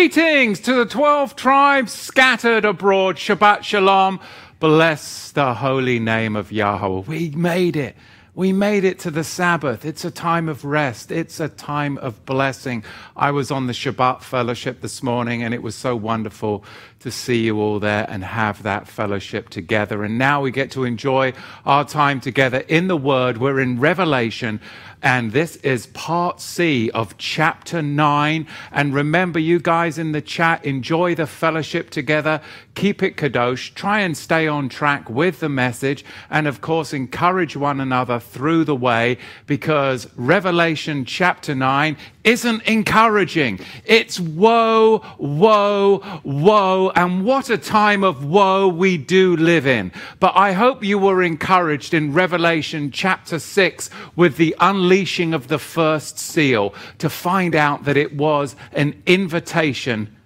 Greetings to the 12 tribes scattered abroad. Shabbat Shalom. Bless the holy name of Yahweh. We made it. We made it to the Sabbath. It's a time of rest. It's a time of blessing. I was on the Shabbat fellowship this morning and it was so wonderful to see you all there and have that fellowship together. And now we get to enjoy our time together in the Word. We're in Revelation and this is part C of chapter 9. And remember, you guys in the chat, enjoy the fellowship together. Keep it kadosh. Try and stay on track with the message. And of course, encourage one another through the way because Revelation chapter 9 isn't encouraging. It's woe, woe, woe. And what a time of woe we do live in. But I hope you were encouraged in Revelation chapter 6 with the unleashing of the first seal to find out that it was an invitation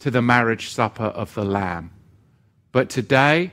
to the marriage supper of the Lamb. But today,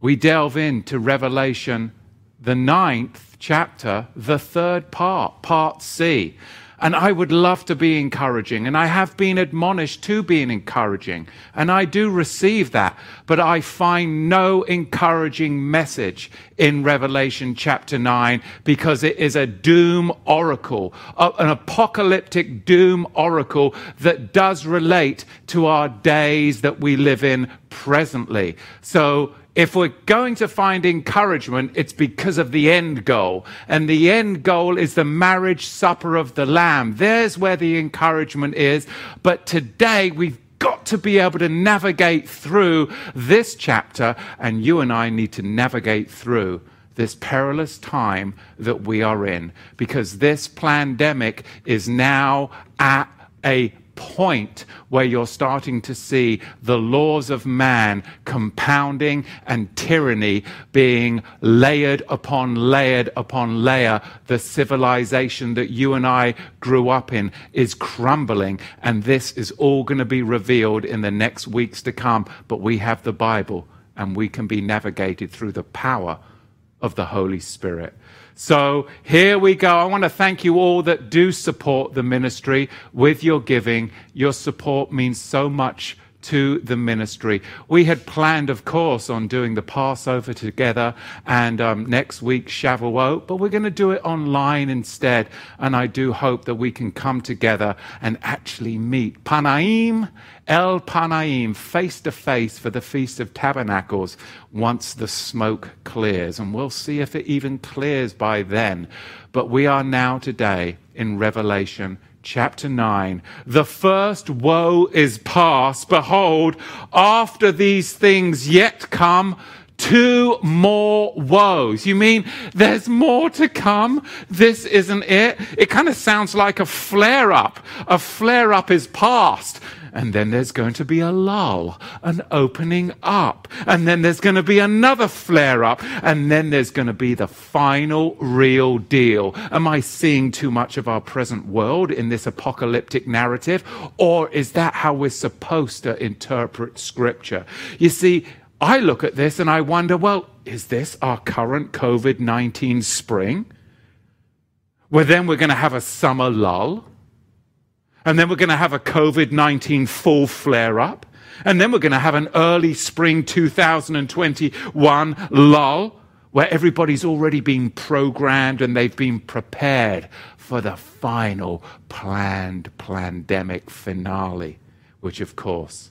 we delve into Revelation, the ninth chapter, the third part, part C. And I would love to be encouraging, and I have been admonished to be encouraging, and I do receive that. But I find no encouraging message in Revelation chapter 9 because it is a doom oracle, an apocalyptic doom oracle that does relate to our days that we live in presently. So if we're going to find encouragement, it's because of the end goal. And the end goal is the marriage supper of the Lamb. There's where the encouragement is. But today we've got to be able to navigate through this chapter, and you and I need to navigate through this perilous time that we are in because this pandemic is now at a point where you're starting to see the laws of man compounding and tyranny being layered upon layered upon layer. The civilization that you and I grew up in is crumbling, and this is all going to be revealed in the next weeks to come. But we have the Bible, and we can be navigated through the power of the Holy Spirit. So here we go. I want to thank you all that do support the ministry with your giving. Your support means so much to the ministry. We had planned, of course, on doing the Passover together and um, next week Shavuot, but we're going to do it online instead. And I do hope that we can come together and actually meet Panaim El Panaim, face to face for the Feast of Tabernacles once the smoke clears. And we'll see if it even clears by then. But we are now today in Revelation chapter 9. The first woe is past. Behold, after these things yet come two more woes. You mean there's more to come? This isn't it? It kind of sounds like a flare up. A flare up is past. And then there's going to be a lull, an opening up. And then there's going to be another flare up. And then there's going to be the final real deal. Am I seeing too much of our present world in this apocalyptic narrative? Or is that how we're supposed to interpret scripture? You see, I look at this and I wonder, well, is this our current COVID 19 spring? Well, then we're going to have a summer lull. And then we're going to have a COVID 19 full flare up. And then we're going to have an early spring 2021 lull where everybody's already been programmed and they've been prepared for the final planned pandemic finale, which, of course,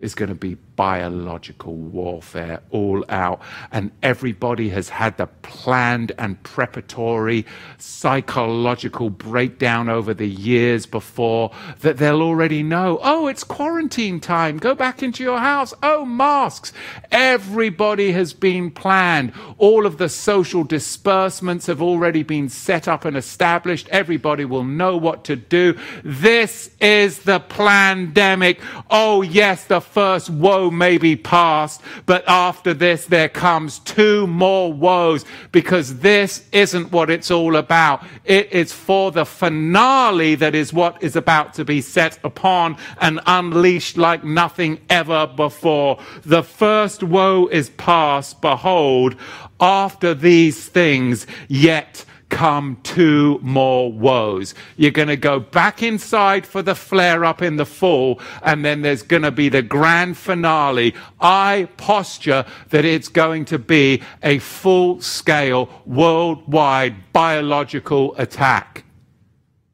is going to be biological warfare all out. And everybody has had the planned and preparatory psychological breakdown over the years before that they'll already know oh, it's quarantine time. Go back into your house. Oh, masks. Everybody has been planned. All of the social disbursements have already been set up and established. Everybody will know what to do. This is the pandemic. Oh, yes, the first woe may be past, but after this there comes two more woes because this isn't what it's all about. It is for the finale that is what is about to be set upon and unleashed like nothing ever before. The first woe is past. Behold, after these things, yet come two more woes. You're going to go back inside for the flare up in the fall, and then there's going to be the grand finale. I posture that it's going to be a full scale, worldwide biological attack.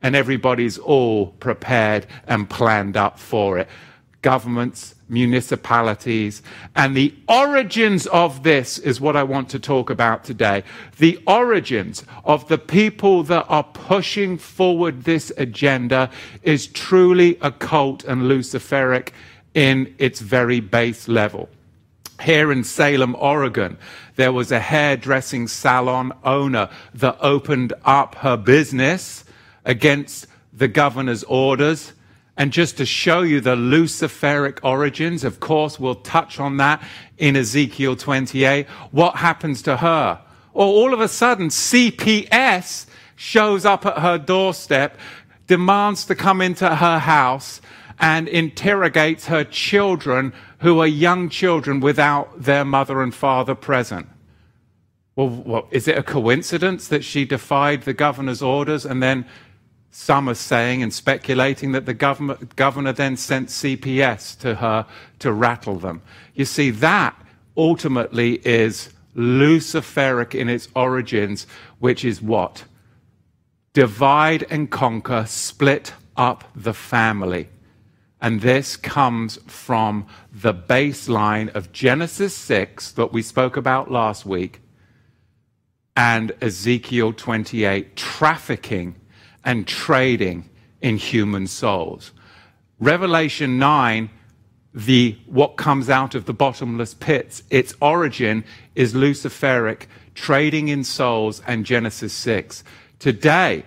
And everybody's all prepared and planned up for it. Governments, municipalities. And the origins of this is what I want to talk about today. The origins of the people that are pushing forward this agenda is truly occult and luciferic in its very base level. Here in Salem, Oregon, there was a hairdressing salon owner that opened up her business against the governor's orders and just to show you the Luciferic origins, of course, we'll touch on that in Ezekiel 28. What happens to her? Or all of a sudden, CPS shows up at her doorstep, demands to come into her house, and interrogates her children who are young children without their mother and father present. Well, well, is it a coincidence that she defied the governor's orders and then some are saying and speculating that the governor then sent CPS to her to rattle them. You see, that ultimately is Luciferic in its origins, which is what? Divide and conquer, split up the family. And this comes from the baseline of Genesis 6 that we spoke about last week and Ezekiel 28, trafficking and trading in human souls. Revelation 9, the what comes out of the bottomless pits, its origin is Luciferic, trading in souls, and Genesis 6. Today,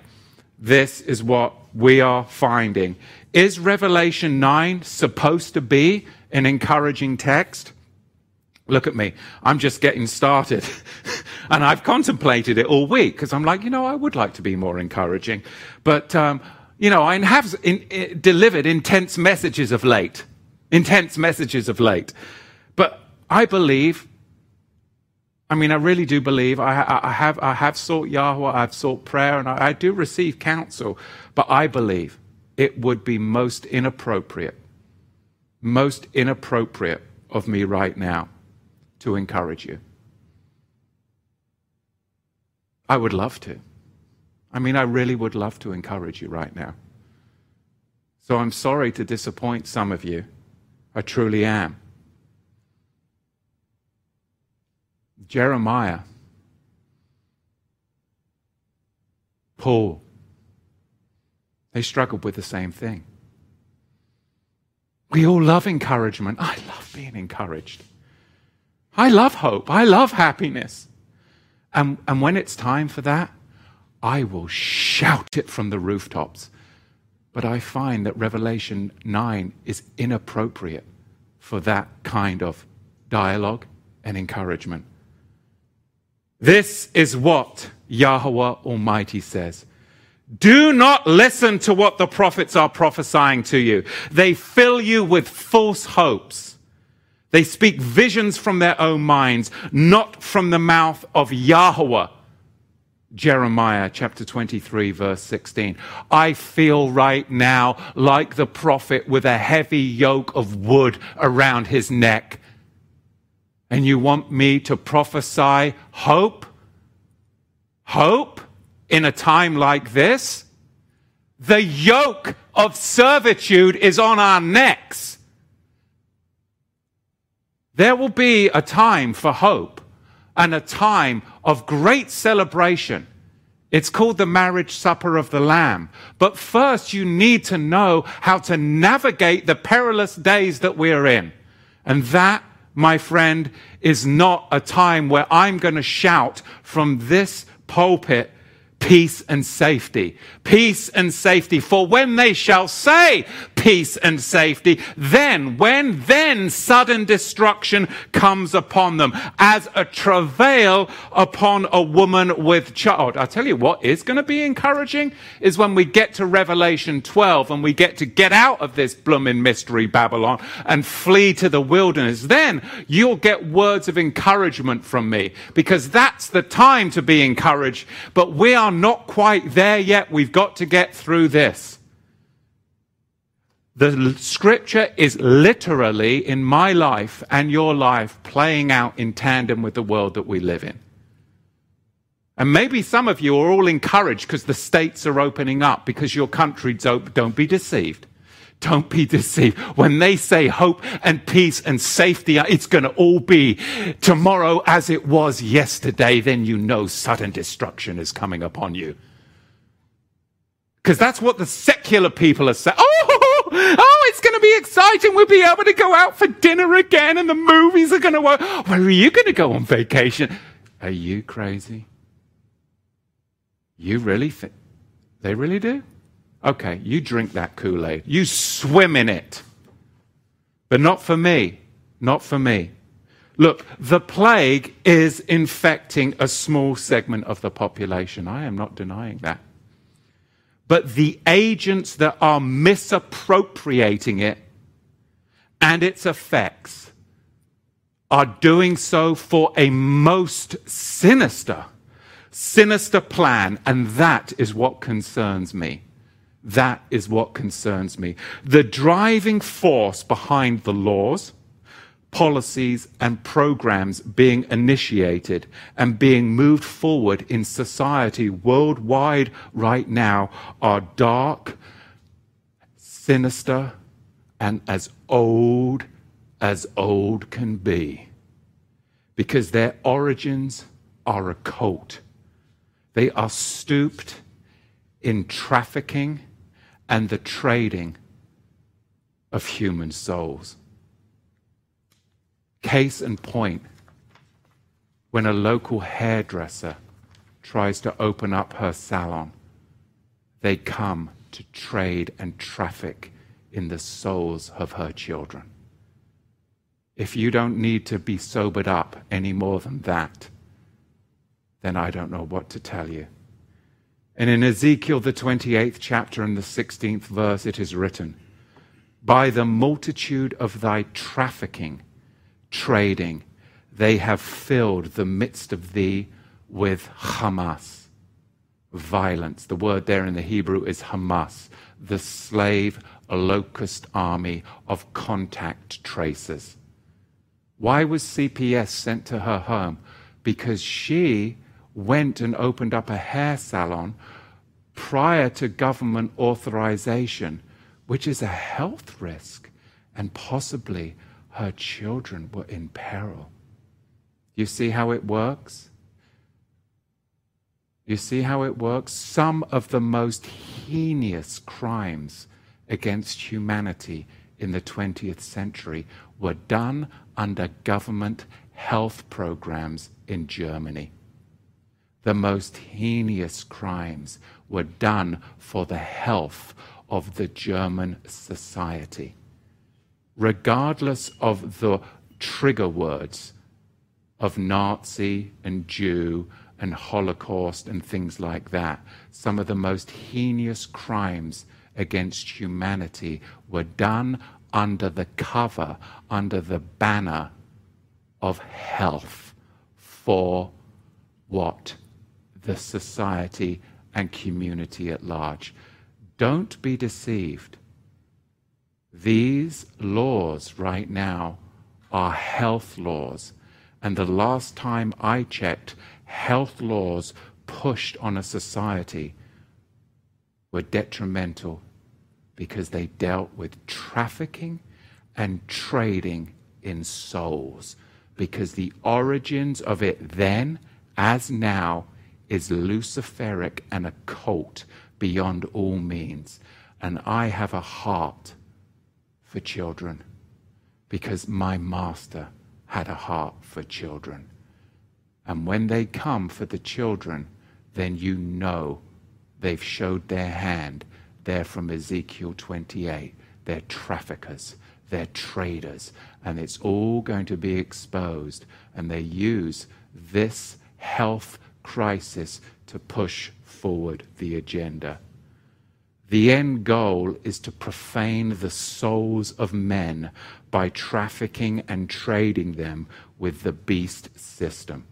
this is what we are finding. Is Revelation 9 supposed to be an encouraging text? Look at me. I'm just getting started. and I've contemplated it all week because I'm like, you know, I would like to be more encouraging. But, um, you know, I have in, in, delivered intense messages of late. Intense messages of late. But I believe, I mean, I really do believe, I, I have, I have sought Yahweh, I've sought prayer, and I, I do receive counsel. But I believe it would be most inappropriate, most inappropriate of me right now to encourage you. I would love to. I mean, I really would love to encourage you right now. So I'm sorry to disappoint some of you. I truly am. Jeremiah, Paul, they struggled with the same thing. We all love encouragement. I love being encouraged. I love hope. I love happiness. And, and when it's time for that, I will shout it from the rooftops. But I find that Revelation 9 is inappropriate for that kind of dialogue and encouragement. This is what Yahweh Almighty says. Do not listen to what the prophets are prophesying to you. They fill you with false hopes. They speak visions from their own minds, not from the mouth of Yahweh. Jeremiah chapter 23, verse 16. I feel right now like the prophet with a heavy yoke of wood around his neck. And you want me to prophesy hope? Hope in a time like this? The yoke of servitude is on our necks. There will be a time for hope and a time of great celebration. It's called the marriage supper of the Lamb. But first, you need to know how to navigate the perilous days that we're in. And that, my friend, is not a time where I'm going to shout from this pulpit peace and safety. Peace and safety. For when they shall say peace and safety, then, when then sudden destruction comes upon them as a travail upon a woman with child. I'll tell you what is going to be encouraging is when we get to Revelation 12 and we get to get out of this blooming mystery Babylon and flee to the wilderness. Then you'll get words of encouragement from me because that's the time to be encouraged. But we are not quite there yet. We've got to get through this. The scripture is literally in my life and your life playing out in tandem with the world that we live in. And maybe some of you are all encouraged because the states are opening up, because your country's open. Don't be deceived. Don't be deceived. When they say hope and peace and safety, it's going to all be tomorrow as it was yesterday, then you know sudden destruction is coming upon you. Because that's what the secular people are saying. Oh, oh, it's going to be exciting. We'll be able to go out for dinner again and the movies are going to work. Where are you going to go on vacation? Are you crazy? You really think they really do? Okay, you drink that Kool Aid. You swim in it. But not for me. Not for me. Look, the plague is infecting a small segment of the population. I am not denying that. But the agents that are misappropriating it and its effects are doing so for a most sinister sinister plan, and that is what concerns me. That is what concerns me. The driving force behind the laws, policies, and programs being initiated and being moved forward in society worldwide right now are dark, sinister, and as old as old can be. Because their origins are occult they are stooped in trafficking and the trading of human souls. Case in point when a local hairdresser tries to open up her salon, they come to trade and traffic in the souls of her children. If you don't need to be sobered up any more than that, then I don't know what to tell you. And in Ezekiel, the 28th chapter and the 16th verse, it is written, By the multitude of thy trafficking, trading, they have filled the midst of thee with Hamas, violence. The word there in the Hebrew is Hamas, the slave locust army of contact tracers. Why was CPS sent to her home? Because she went and opened up a hair salon prior to government authorization, which is a health risk, and possibly her children were in peril. You see how it works? You see how it works? Some of the most heinous crimes against humanity in the 20th century were done under government health programs in Germany the most heinous crimes were done for the health of the German society. Regardless of the trigger words of Nazi and Jew and Holocaust and things like that, some of the most heinous crimes against humanity were done under the cover, under the banner of health for what? The society and community at large. Don't be deceived. These laws right now are health laws. And the last time I checked, health laws pushed on a society were detrimental because they dealt with trafficking and trading in souls. Because the origins of it then, as now, is luciferic and occult beyond all means. And I have a heart for children because my master had a heart for children. And when they come for the children, then you know they've showed their hand. They're from Ezekiel 28. They're traffickers, they're traders, and it's all going to be exposed. And they use this health crisis to push forward the agenda. The end goal is to profane the souls of men by trafficking and trading them with the beast system.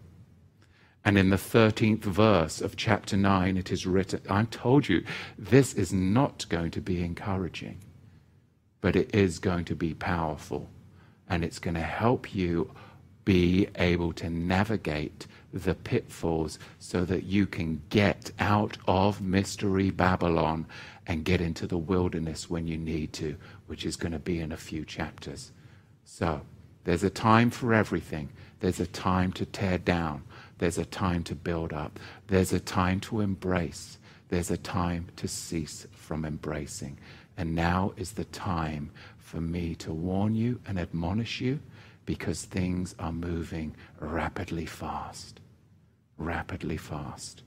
And in the 13th verse of chapter 9, it is written, I told you, this is not going to be encouraging, but it is going to be powerful. And it's going to help you be able to navigate the pitfalls so that you can get out of mystery Babylon and get into the wilderness when you need to, which is going to be in a few chapters. So, there's a time for everything. There's a time to tear down. There's a time to build up. There's a time to embrace. There's a time to cease from embracing. And now is the time for me to warn you and admonish you because things are moving rapidly fast. Rapidly fast.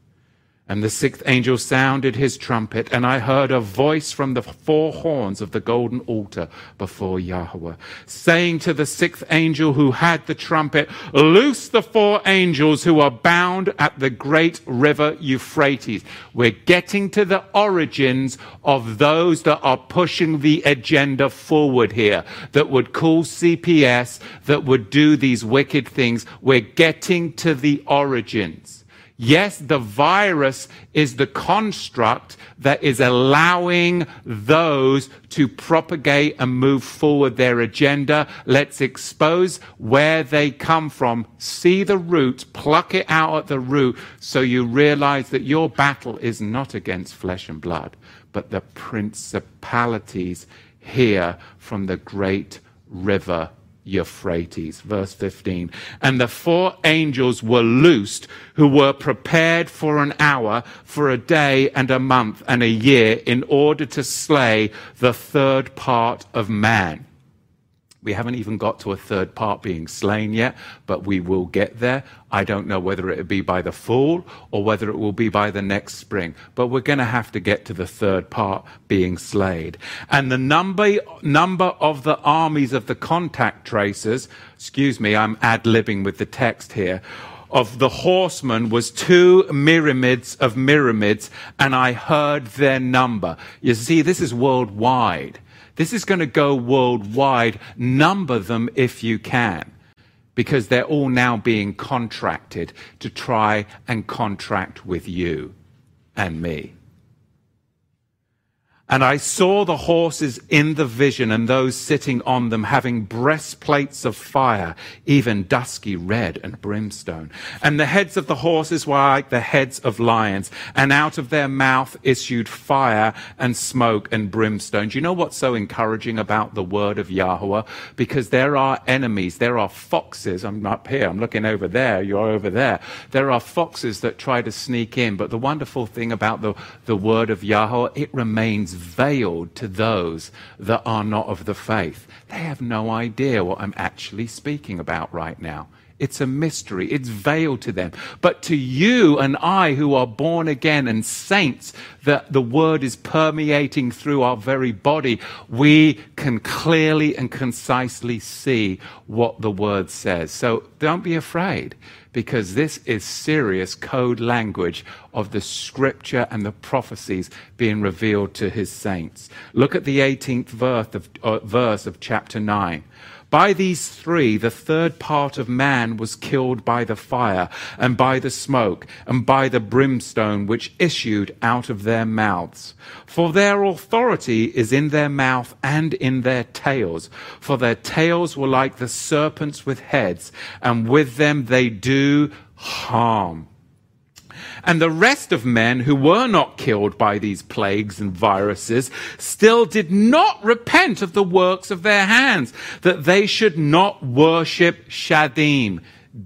And the sixth angel sounded his trumpet, and I heard a voice from the four horns of the golden altar before Yahweh, saying to the sixth angel who had the trumpet, Loose the four angels who are bound at the great river Euphrates. We're getting to the origins of those that are pushing the agenda forward here, that would call CPS, that would do these wicked things. We're getting to the origins. Yes, the virus is the construct that is allowing those to propagate and move forward their agenda. Let's expose where they come from, see the root, pluck it out at the root, so you realize that your battle is not against flesh and blood, but the principalities here from the great river Euphrates. Verse 15. And the four angels were loosed who were prepared for an hour, for a day and a month and a year in order to slay the third part of man. We haven't even got to a third part being slain yet, but we will get there. I don't know whether it will be by the fall or whether it will be by the next spring, but we're going to have to get to the third part being slayed. And the number, number of the armies of the contact tracers, excuse me, I'm ad libbing with the text here, of the horsemen was two myriads of myriads, and I heard their number. You see, this is worldwide. This is going to go worldwide. Number them if you can, because they're all now being contracted to try and contract with you and me. And I saw the horses in the vision and those sitting on them having breastplates of fire, even dusky red and brimstone. And the heads of the horses were like the heads of lions, and out of their mouth issued fire and smoke and brimstone. Do you know what's so encouraging about the word of Yahweh? Because there are enemies, there are foxes. I'm up here, I'm looking over there, you're over there. There are foxes that try to sneak in, but the wonderful thing about the, the word of Yahweh, it remains veiled to those that are not of the faith. They have no idea what I'm actually speaking about right now. It's a mystery. It's veiled to them. But to you and I who are born again and saints, that the word is permeating through our very body, we can clearly and concisely see what the word says. So don't be afraid because this is serious code language of the scripture and the prophecies being revealed to his saints. Look at the 18th verse of, uh, verse of chapter 9. By these three, the third part of man was killed by the fire, and by the smoke, and by the brimstone which issued out of their mouths. For their authority is in their mouth and in their tails. For their tails were like the serpents with heads, and with them they do harm. And the rest of men who were not killed by these plagues and viruses still did not repent of the works of their hands, that they should not worship Shadim,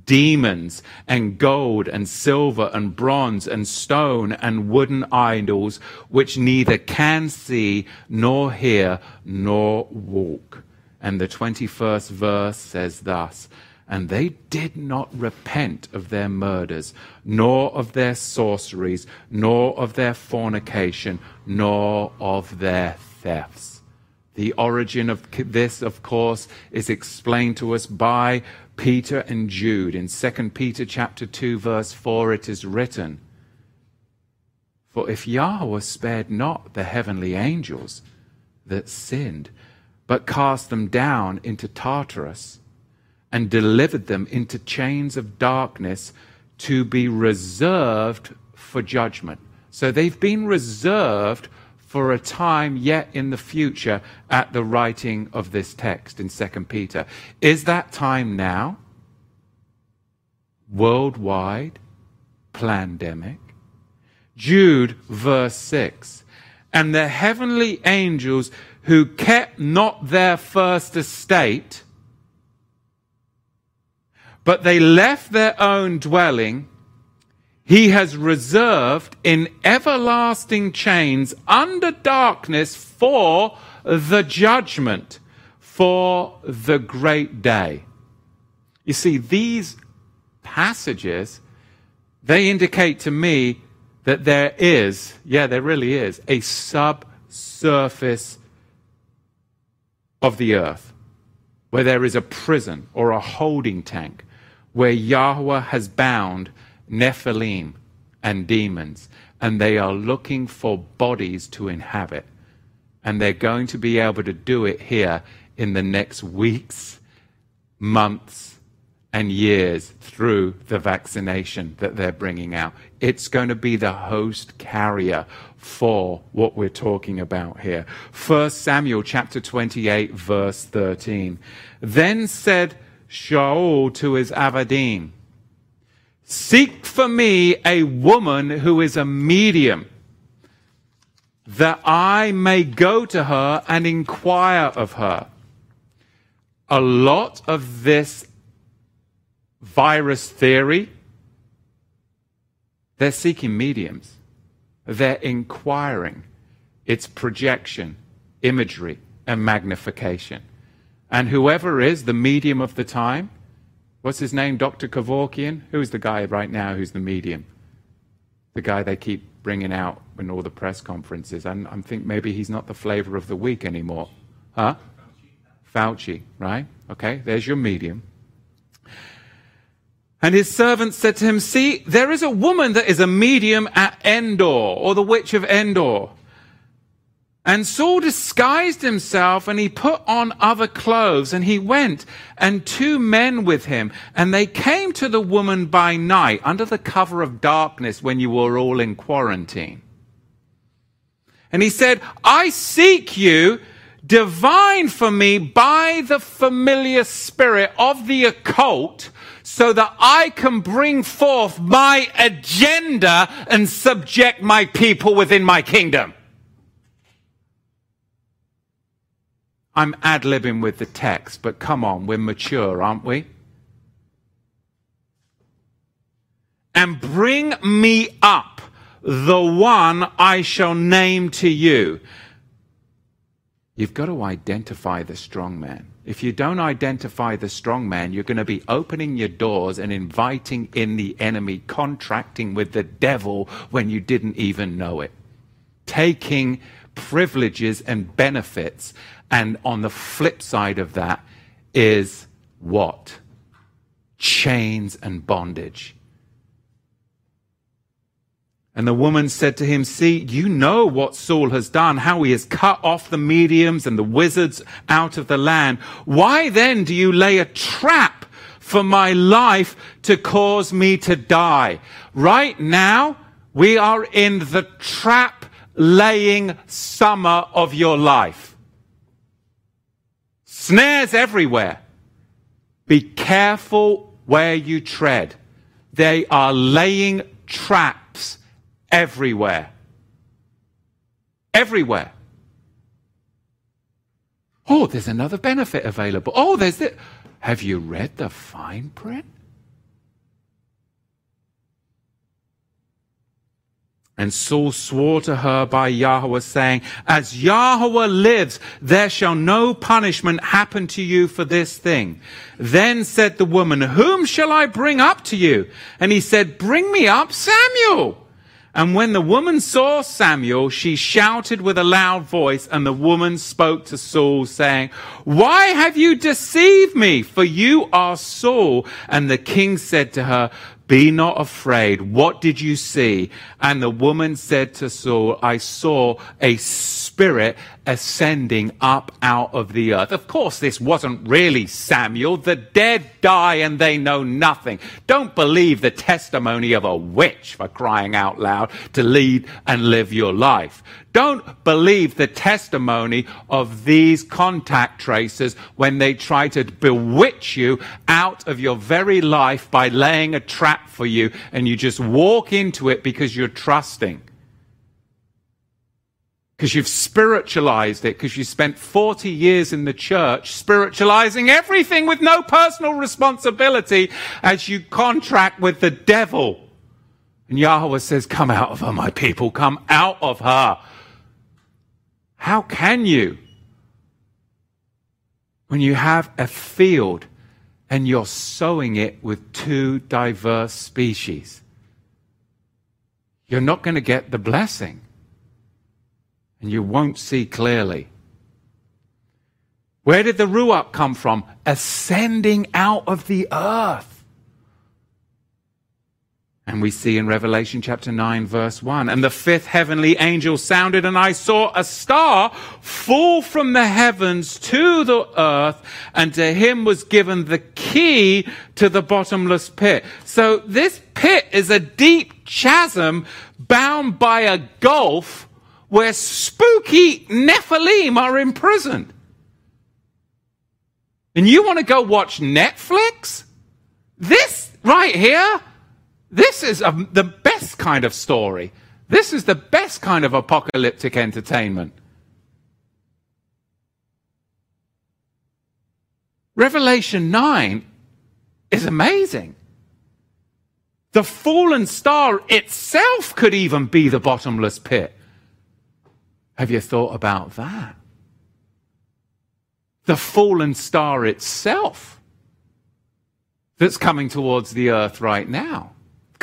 demons, and gold, and silver, and bronze, and stone, and wooden idols, which neither can see, nor hear, nor walk. And the 21st verse says thus, and they did not repent of their murders, nor of their sorceries, nor of their fornication, nor of their thefts. The origin of this, of course, is explained to us by Peter and Jude. In 2 Peter chapter 2, verse 4, it is written, For if Yahweh spared not the heavenly angels that sinned, but cast them down into Tartarus, and delivered them into chains of darkness to be reserved for judgment. So they've been reserved for a time yet in the future at the writing of this text in 2 Peter. Is that time now? Worldwide? Pandemic? Jude, verse 6. And the heavenly angels who kept not their first estate, but they left their own dwelling he has reserved in everlasting chains under darkness for the judgment, for the great day. You see, these passages, they indicate to me that there is, yeah, there really is, a subsurface of the earth where there is a prison or a holding tank where Yahweh has bound Nephilim and demons, and they are looking for bodies to inhabit. And they're going to be able to do it here in the next weeks, months, and years through the vaccination that they're bringing out. It's going to be the host carrier for what we're talking about here. 1 Samuel chapter 28 verse 13. Then said Shaul to his Avadim, Seek for me a woman who is a medium, that I may go to her and inquire of her. A lot of this virus theory, they're seeking mediums. They're inquiring. It's projection, imagery, and magnification. And whoever is the medium of the time, What's his name? Dr. Kevorkian? Who's the guy right now who's the medium? The guy they keep bringing out in all the press conferences. And I think maybe he's not the flavor of the week anymore. Huh? Fauci, right? Okay, there's your medium. And his servant said to him, See, there is a woman that is a medium at Endor, or the witch of Endor. And Saul disguised himself and he put on other clothes and he went and two men with him and they came to the woman by night under the cover of darkness when you were all in quarantine. And he said, I seek you, divine for me by the familiar spirit of the occult so that I can bring forth my agenda and subject my people within my kingdom. I'm ad libbing with the text, but come on, we're mature, aren't we? And bring me up the one I shall name to you. You've got to identify the strong man. If you don't identify the strong man, you're going to be opening your doors and inviting in the enemy, contracting with the devil when you didn't even know it, taking privileges and benefits and on the flip side of that is what? Chains and bondage. And the woman said to him, See, you know what Saul has done, how he has cut off the mediums and the wizards out of the land. Why then do you lay a trap for my life to cause me to die? Right now, we are in the trap laying summer of your life. Snares everywhere. Be careful where you tread. They are laying traps everywhere. Everywhere. Oh, there's another benefit available. Oh, there's it. Have you read the fine print? And Saul swore to her by Yahweh, saying, As Yahweh lives, there shall no punishment happen to you for this thing. Then said the woman, Whom shall I bring up to you? And he said, Bring me up Samuel. And when the woman saw Samuel, she shouted with a loud voice, and the woman spoke to Saul, saying, Why have you deceived me? For you are Saul. And the king said to her, Be not afraid. What did you see? And the woman said to Saul, I saw a spirit ascending up out of the earth. Of course, this wasn't really Samuel. The dead die and they know nothing. Don't believe the testimony of a witch for crying out loud to lead and live your life. Don't believe the testimony of these contact tracers when they try to bewitch you out of your very life by laying a trap for you and you just walk into it because you're trusting because you've spiritualized it, because you spent 40 years in the church spiritualizing everything with no personal responsibility as you contract with the devil. And Yahweh says, Come out of her, my people, come out of her. How can you? When you have a field and you're sowing it with two diverse species, you're not going to get the blessing and you won't see clearly. Where did the Ruach come from? Ascending out of the earth. And we see in Revelation chapter 9, verse 1 And the fifth heavenly angel sounded, and I saw a star fall from the heavens to the earth, and to him was given the key to the bottomless pit. So this pit is a deep chasm bound by a gulf where spooky Nephilim are imprisoned. And you want to go watch Netflix? This right here, this is a, the best kind of story. This is the best kind of apocalyptic entertainment. Revelation 9 is amazing. The fallen star itself could even be the bottomless pit. Have you thought about that? The fallen star itself that's coming towards the earth right now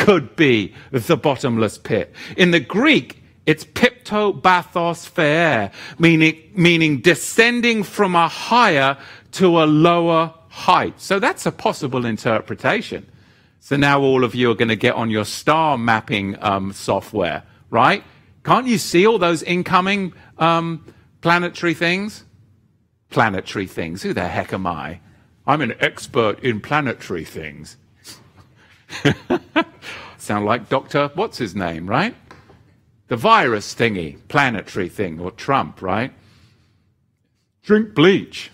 could be the bottomless pit. In the Greek, it's pipto bathos feer, meaning, meaning descending from a higher to a lower height. So that's a possible interpretation. So now all of you are going to get on your star mapping um, software, right? Can't you see all those incoming um, planetary things? Planetary things. Who the heck am I? I'm an expert in planetary things. Sound like Dr. What's his name, right? The virus thingy, planetary thing, or Trump, right? Drink bleach.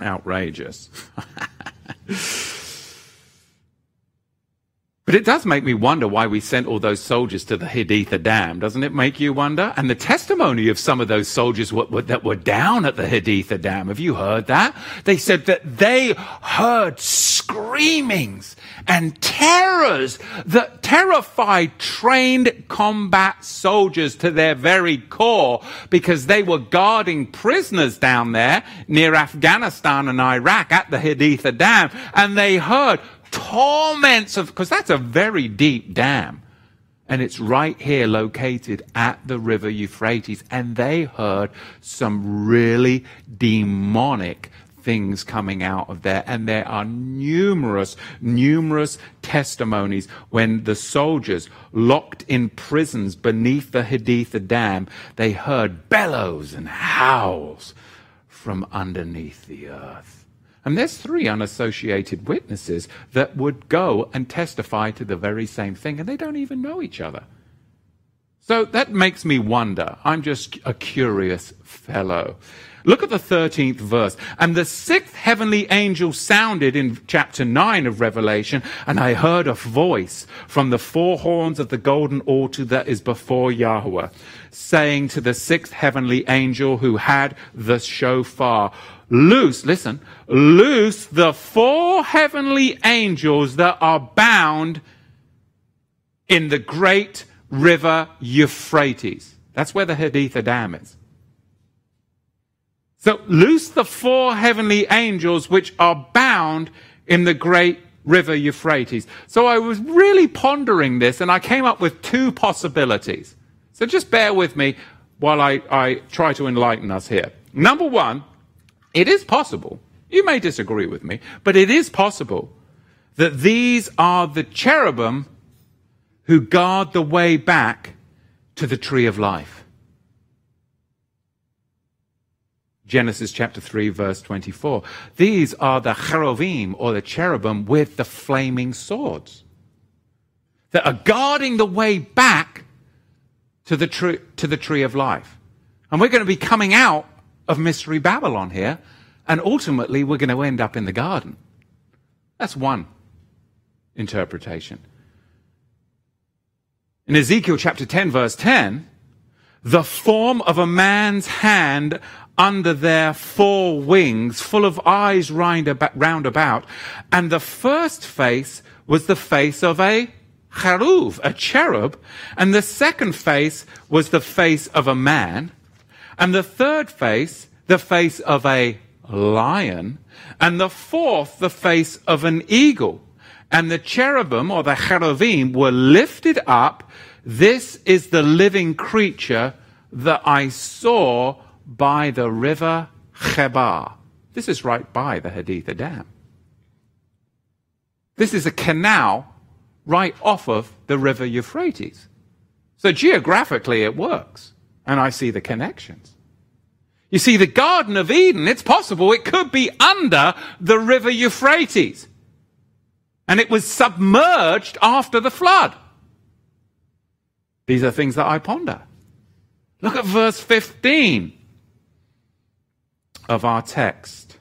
Outrageous. But it does make me wonder why we sent all those soldiers to the Haditha Dam. Doesn't it make you wonder? And the testimony of some of those soldiers that were down at the Haditha Dam. Have you heard that? They said that they heard screamings and terrors that terrified trained combat soldiers to their very core because they were guarding prisoners down there near Afghanistan and Iraq at the Haditha Dam. And they heard torments of, because that's a very deep dam. And it's right here located at the river Euphrates. And they heard some really demonic things coming out of there. And there are numerous, numerous testimonies when the soldiers locked in prisons beneath the Haditha Dam, they heard bellows and howls from underneath the earth. And there's three unassociated witnesses that would go and testify to the very same thing, and they don't even know each other. So that makes me wonder. I'm just a curious fellow. Look at the 13th verse. And the sixth heavenly angel sounded in chapter 9 of Revelation, and I heard a voice from the four horns of the golden altar that is before Yahweh, saying to the sixth heavenly angel who had the shofar, loose, listen, loose the four heavenly angels that are bound in the great river Euphrates. That's where the Haditha Dam is. So loose the four heavenly angels which are bound in the great river Euphrates. So I was really pondering this and I came up with two possibilities. So just bear with me while I, I try to enlighten us here. Number one, it is possible, you may disagree with me, but it is possible that these are the cherubim who guard the way back to the tree of life. Genesis chapter 3, verse 24. These are the cherubim, or the cherubim, with the flaming swords that are guarding the way back to the, tree, to the tree of life. And we're going to be coming out of Mystery Babylon here, and ultimately we're going to end up in the garden. That's one interpretation. In Ezekiel chapter 10, verse 10, the form of a man's hand under their four wings, full of eyes round about, and the first face was the face of a a cherub, and the second face was the face of a man, and the third face, the face of a lion, and the fourth, the face of an eagle. And the cherubim or the cherubim were lifted up. This is the living creature that I saw by the river Chebar. This is right by the Haditha Dam. This is a canal right off of the river Euphrates. So geographically it works. And I see the connections. You see, the Garden of Eden, it's possible it could be under the river Euphrates. And it was submerged after the flood. These are things that I ponder. Look at verse 15 of our text.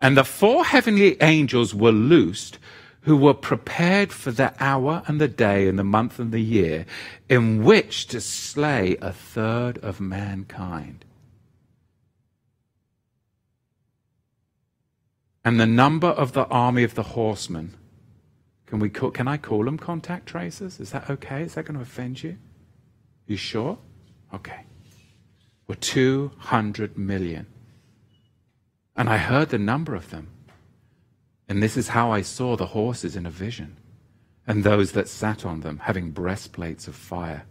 And the four heavenly angels were loosed who were prepared for the hour and the day and the month and the year in which to slay a third of mankind. And the number of the army of the horsemen, can, we call, can I call them contact tracers? Is that okay? Is that going to offend you? You sure? Okay. Were 200 million. And I heard the number of them. And this is how I saw the horses in a vision, and those that sat on them, having breastplates of fire,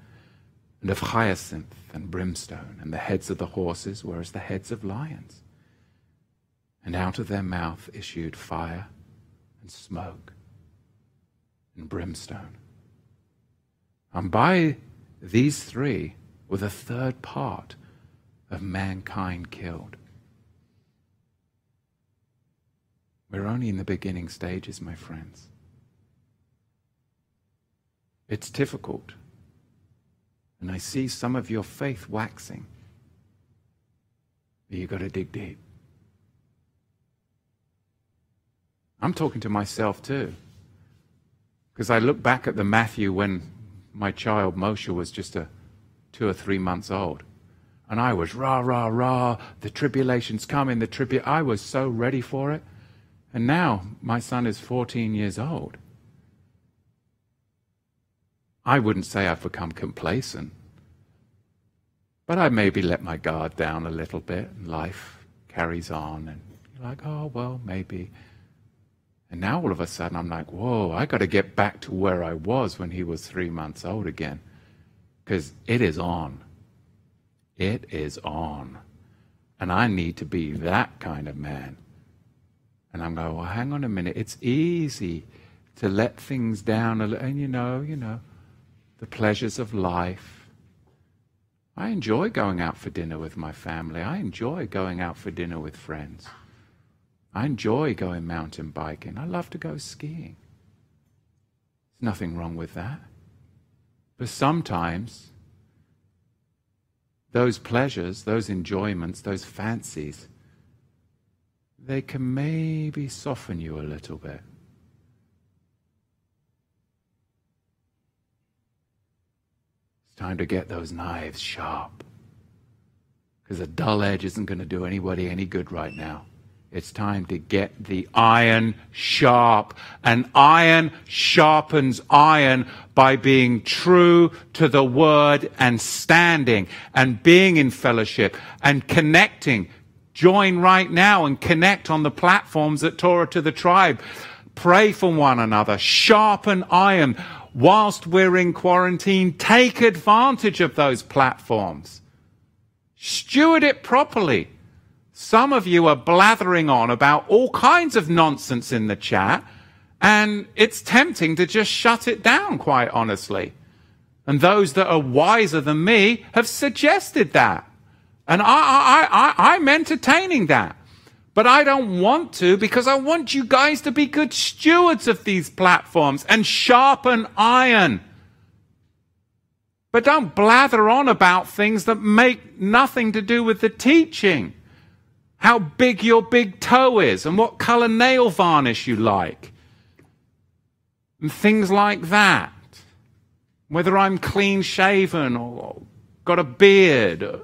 and of hyacinth and brimstone, and the heads of the horses were as the heads of lions. And out of their mouth issued fire and smoke and brimstone. And by these three were the third part of mankind killed. We're only in the beginning stages, my friends. It's difficult. And I see some of your faith waxing. But you've got to dig deep. I'm talking to myself too. Because I look back at the Matthew when my child Moshe was just a two or three months old. And I was rah, rah, rah, the tribulation's coming, the tribu I was so ready for it. And now my son is 14 years old. I wouldn't say I've become complacent, but I maybe let my guard down a little bit and life carries on. And you're like, oh, well, maybe. And now all of a sudden I'm like, whoa, I got to get back to where I was when he was three months old again. Because it is on. It is on. And I need to be that kind of man. And I'm going, well, hang on a minute. It's easy to let things down. And you know, you know, the pleasures of life. I enjoy going out for dinner with my family. I enjoy going out for dinner with friends. I enjoy going mountain biking. I love to go skiing. There's nothing wrong with that. But sometimes those pleasures, those enjoyments, those fancies, they can maybe soften you a little bit. It's time to get those knives sharp. Because a dull edge isn't going to do anybody any good right now. It's time to get the iron sharp. And iron sharpens iron by being true to the word and standing and being in fellowship and connecting Join right now and connect on the platforms at Torah to the tribe. Pray for one another. Sharpen iron. Whilst we're in quarantine, take advantage of those platforms. Steward it properly Some of you are blathering on about all kinds of nonsense in the chat, and it's tempting to just shut it down, quite honestly. And those that are wiser than me have suggested that. And I, I, I, I'm entertaining that. But I don't want to because I want you guys to be good stewards of these platforms and sharpen iron. But don't blather on about things that make nothing to do with the teaching. How big your big toe is and what color nail varnish you like. And things like that. Whether I'm clean shaven or got a beard.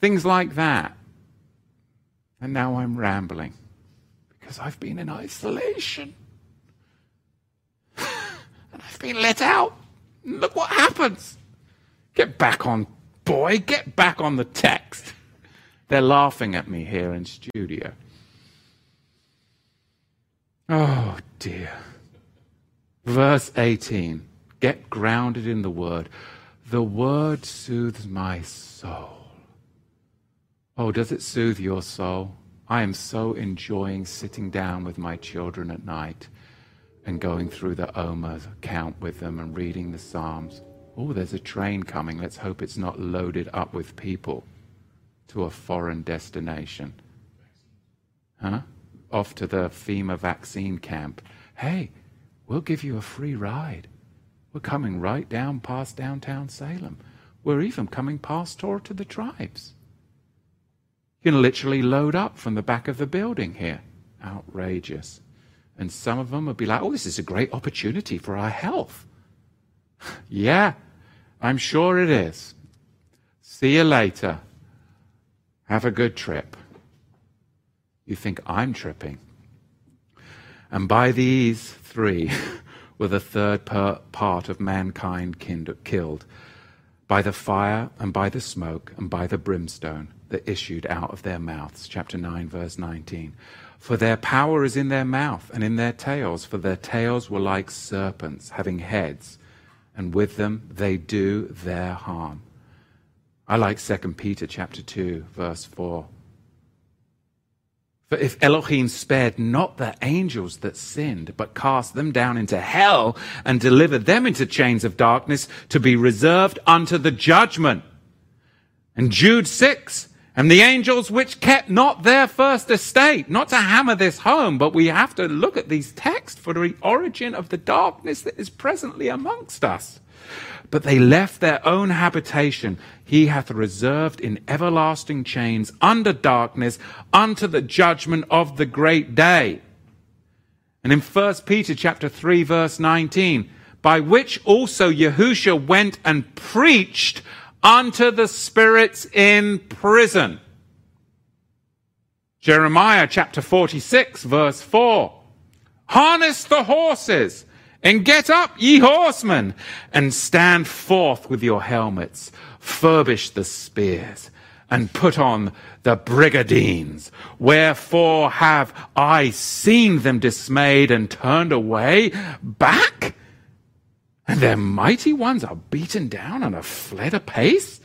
Things like that. And now I'm rambling because I've been in isolation. and I've been let out. Look what happens. Get back on, boy, get back on the text. They're laughing at me here in studio. Oh dear. Verse 18. Get grounded in the word. The word soothes my soul. Oh, does it soothe your soul? I am so enjoying sitting down with my children at night and going through the Omer count with them and reading the Psalms. Oh, there's a train coming. Let's hope it's not loaded up with people to a foreign destination. Huh? Off to the FEMA vaccine camp. Hey, we'll give you a free ride. We're coming right down past downtown Salem. We're even coming past Torah to the tribes. You can literally load up from the back of the building here. Outrageous. And some of them would be like, oh, this is a great opportunity for our health. yeah, I'm sure it is. See you later. Have a good trip. You think I'm tripping. And by these three were the third part of mankind killed by the fire and by the smoke and by the brimstone that issued out of their mouths. Chapter 9, verse 19. For their power is in their mouth and in their tails, for their tails were like serpents, having heads, and with them they do their harm. I like 2 Peter chapter 2, verse 4. For if Elohim spared not the angels that sinned, but cast them down into hell and delivered them into chains of darkness to be reserved unto the judgment. And Jude 6, and the angels which kept not their first estate, not to hammer this home, but we have to look at these texts for the origin of the darkness that is presently amongst us. But they left their own habitation. He hath reserved in everlasting chains under darkness unto the judgment of the great day. And in 1 Peter chapter 3 verse 19, by which also Yahusha went and preached unto the spirits in prison. Jeremiah chapter 46, verse 4. Harness the horses and get up, ye horsemen, and stand forth with your helmets. Furbish the spears and put on the brigandines. Wherefore have I seen them dismayed and turned away back? And their mighty ones are beaten down and are fled apace.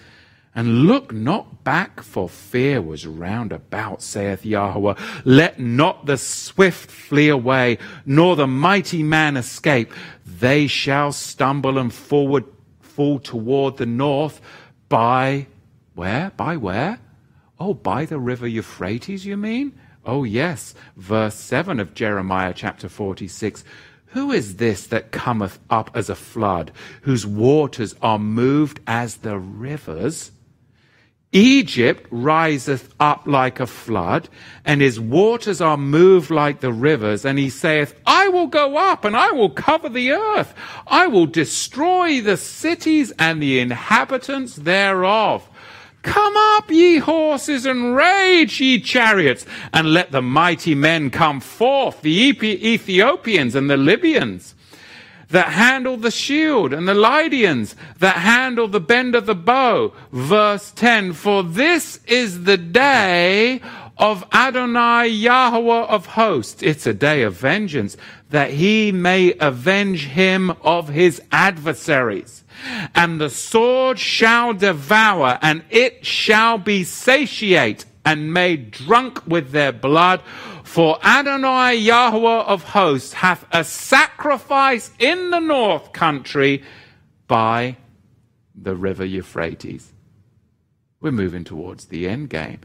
And look not back, for fear was round about, saith Yahweh. Let not the swift flee away, nor the mighty man escape. They shall stumble and forward fall toward the north by where? By where? Oh, by the river Euphrates, you mean? Oh, yes. Verse 7 of Jeremiah chapter 46. Who is this that cometh up as a flood, whose waters are moved as the rivers? Egypt riseth up like a flood, and his waters are moved like the rivers. And he saith, I will go up, and I will cover the earth. I will destroy the cities and the inhabitants thereof. Come up, ye horses, and rage, ye chariots, and let the mighty men come forth, the Ethiopians and the Libyans, that handle the shield, and the Lydians, that handle the bend of the bow. Verse 10, For this is the day of Adonai Yahweh of hosts. It's a day of vengeance that he may avenge him of his adversaries. And the sword shall devour and it shall be satiate and made drunk with their blood. For Adonai Yahweh of hosts hath a sacrifice in the north country by the river Euphrates. We're moving towards the end game.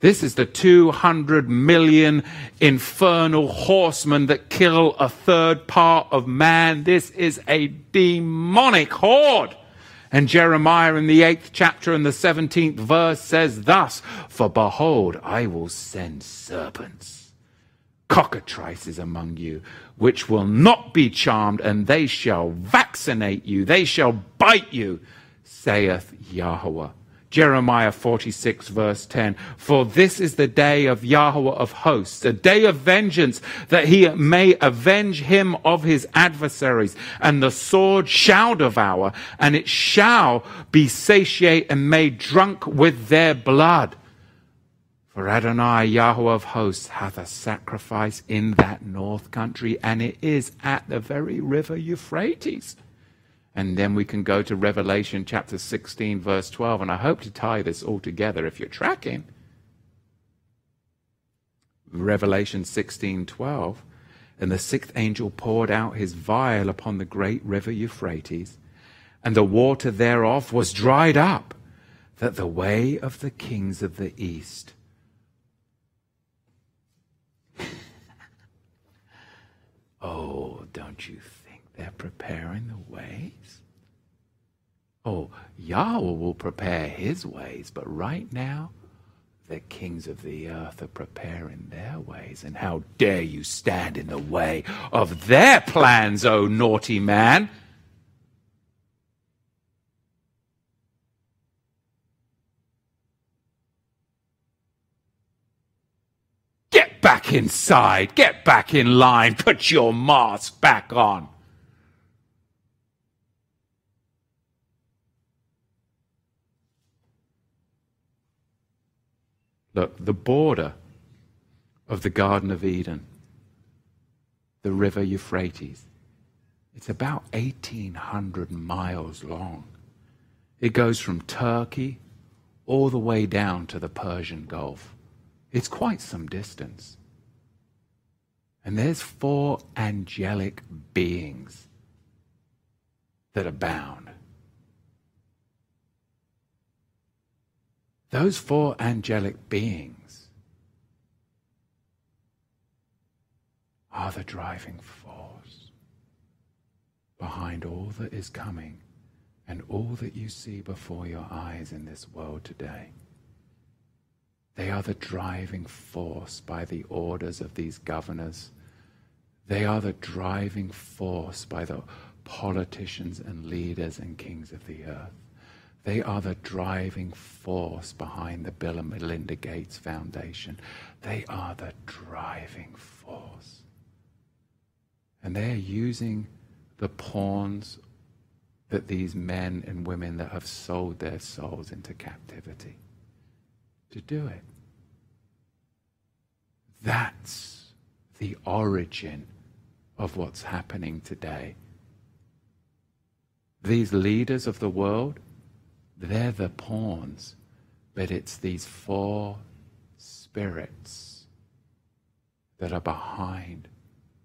This is the 200 million infernal horsemen that kill a third part of man. This is a demonic horde. And Jeremiah in the eighth chapter and the 17th verse says thus, For behold, I will send serpents, cockatrices among you, which will not be charmed, and they shall vaccinate you, they shall bite you, saith Yahweh. Jeremiah 46 verse 10. For this is the day of Yahweh of hosts, a day of vengeance that he may avenge him of his adversaries. And the sword shall devour and it shall be satiate and made drunk with their blood. For Adonai, Yahweh of hosts, hath a sacrifice in that north country, and it is at the very river Euphrates. And then we can go to Revelation chapter 16, verse 12. And I hope to tie this all together if you're tracking. Revelation 16, 12. And the sixth angel poured out his vial upon the great river Euphrates, and the water thereof was dried up, that the way of the kings of the east. oh, don't you they're preparing the ways. Oh, Yahweh will prepare his ways, but right now, the kings of the earth are preparing their ways. And how dare you stand in the way of their plans, O naughty man? Get back inside. Get back in line. Put your mask back on. Look, the border of the Garden of Eden, the river Euphrates, it's about 1,800 miles long. It goes from Turkey all the way down to the Persian Gulf. It's quite some distance. And there's four angelic beings that abound. Those four angelic beings are the driving force behind all that is coming and all that you see before your eyes in this world today. They are the driving force by the orders of these governors. They are the driving force by the politicians and leaders and kings of the earth. They are the driving force behind the Bill and Melinda Gates Foundation. They are the driving force. And they're using the pawns that these men and women that have sold their souls into captivity to do it. That's the origin of what's happening today. These leaders of the world they're the pawns, but it's these four spirits that are behind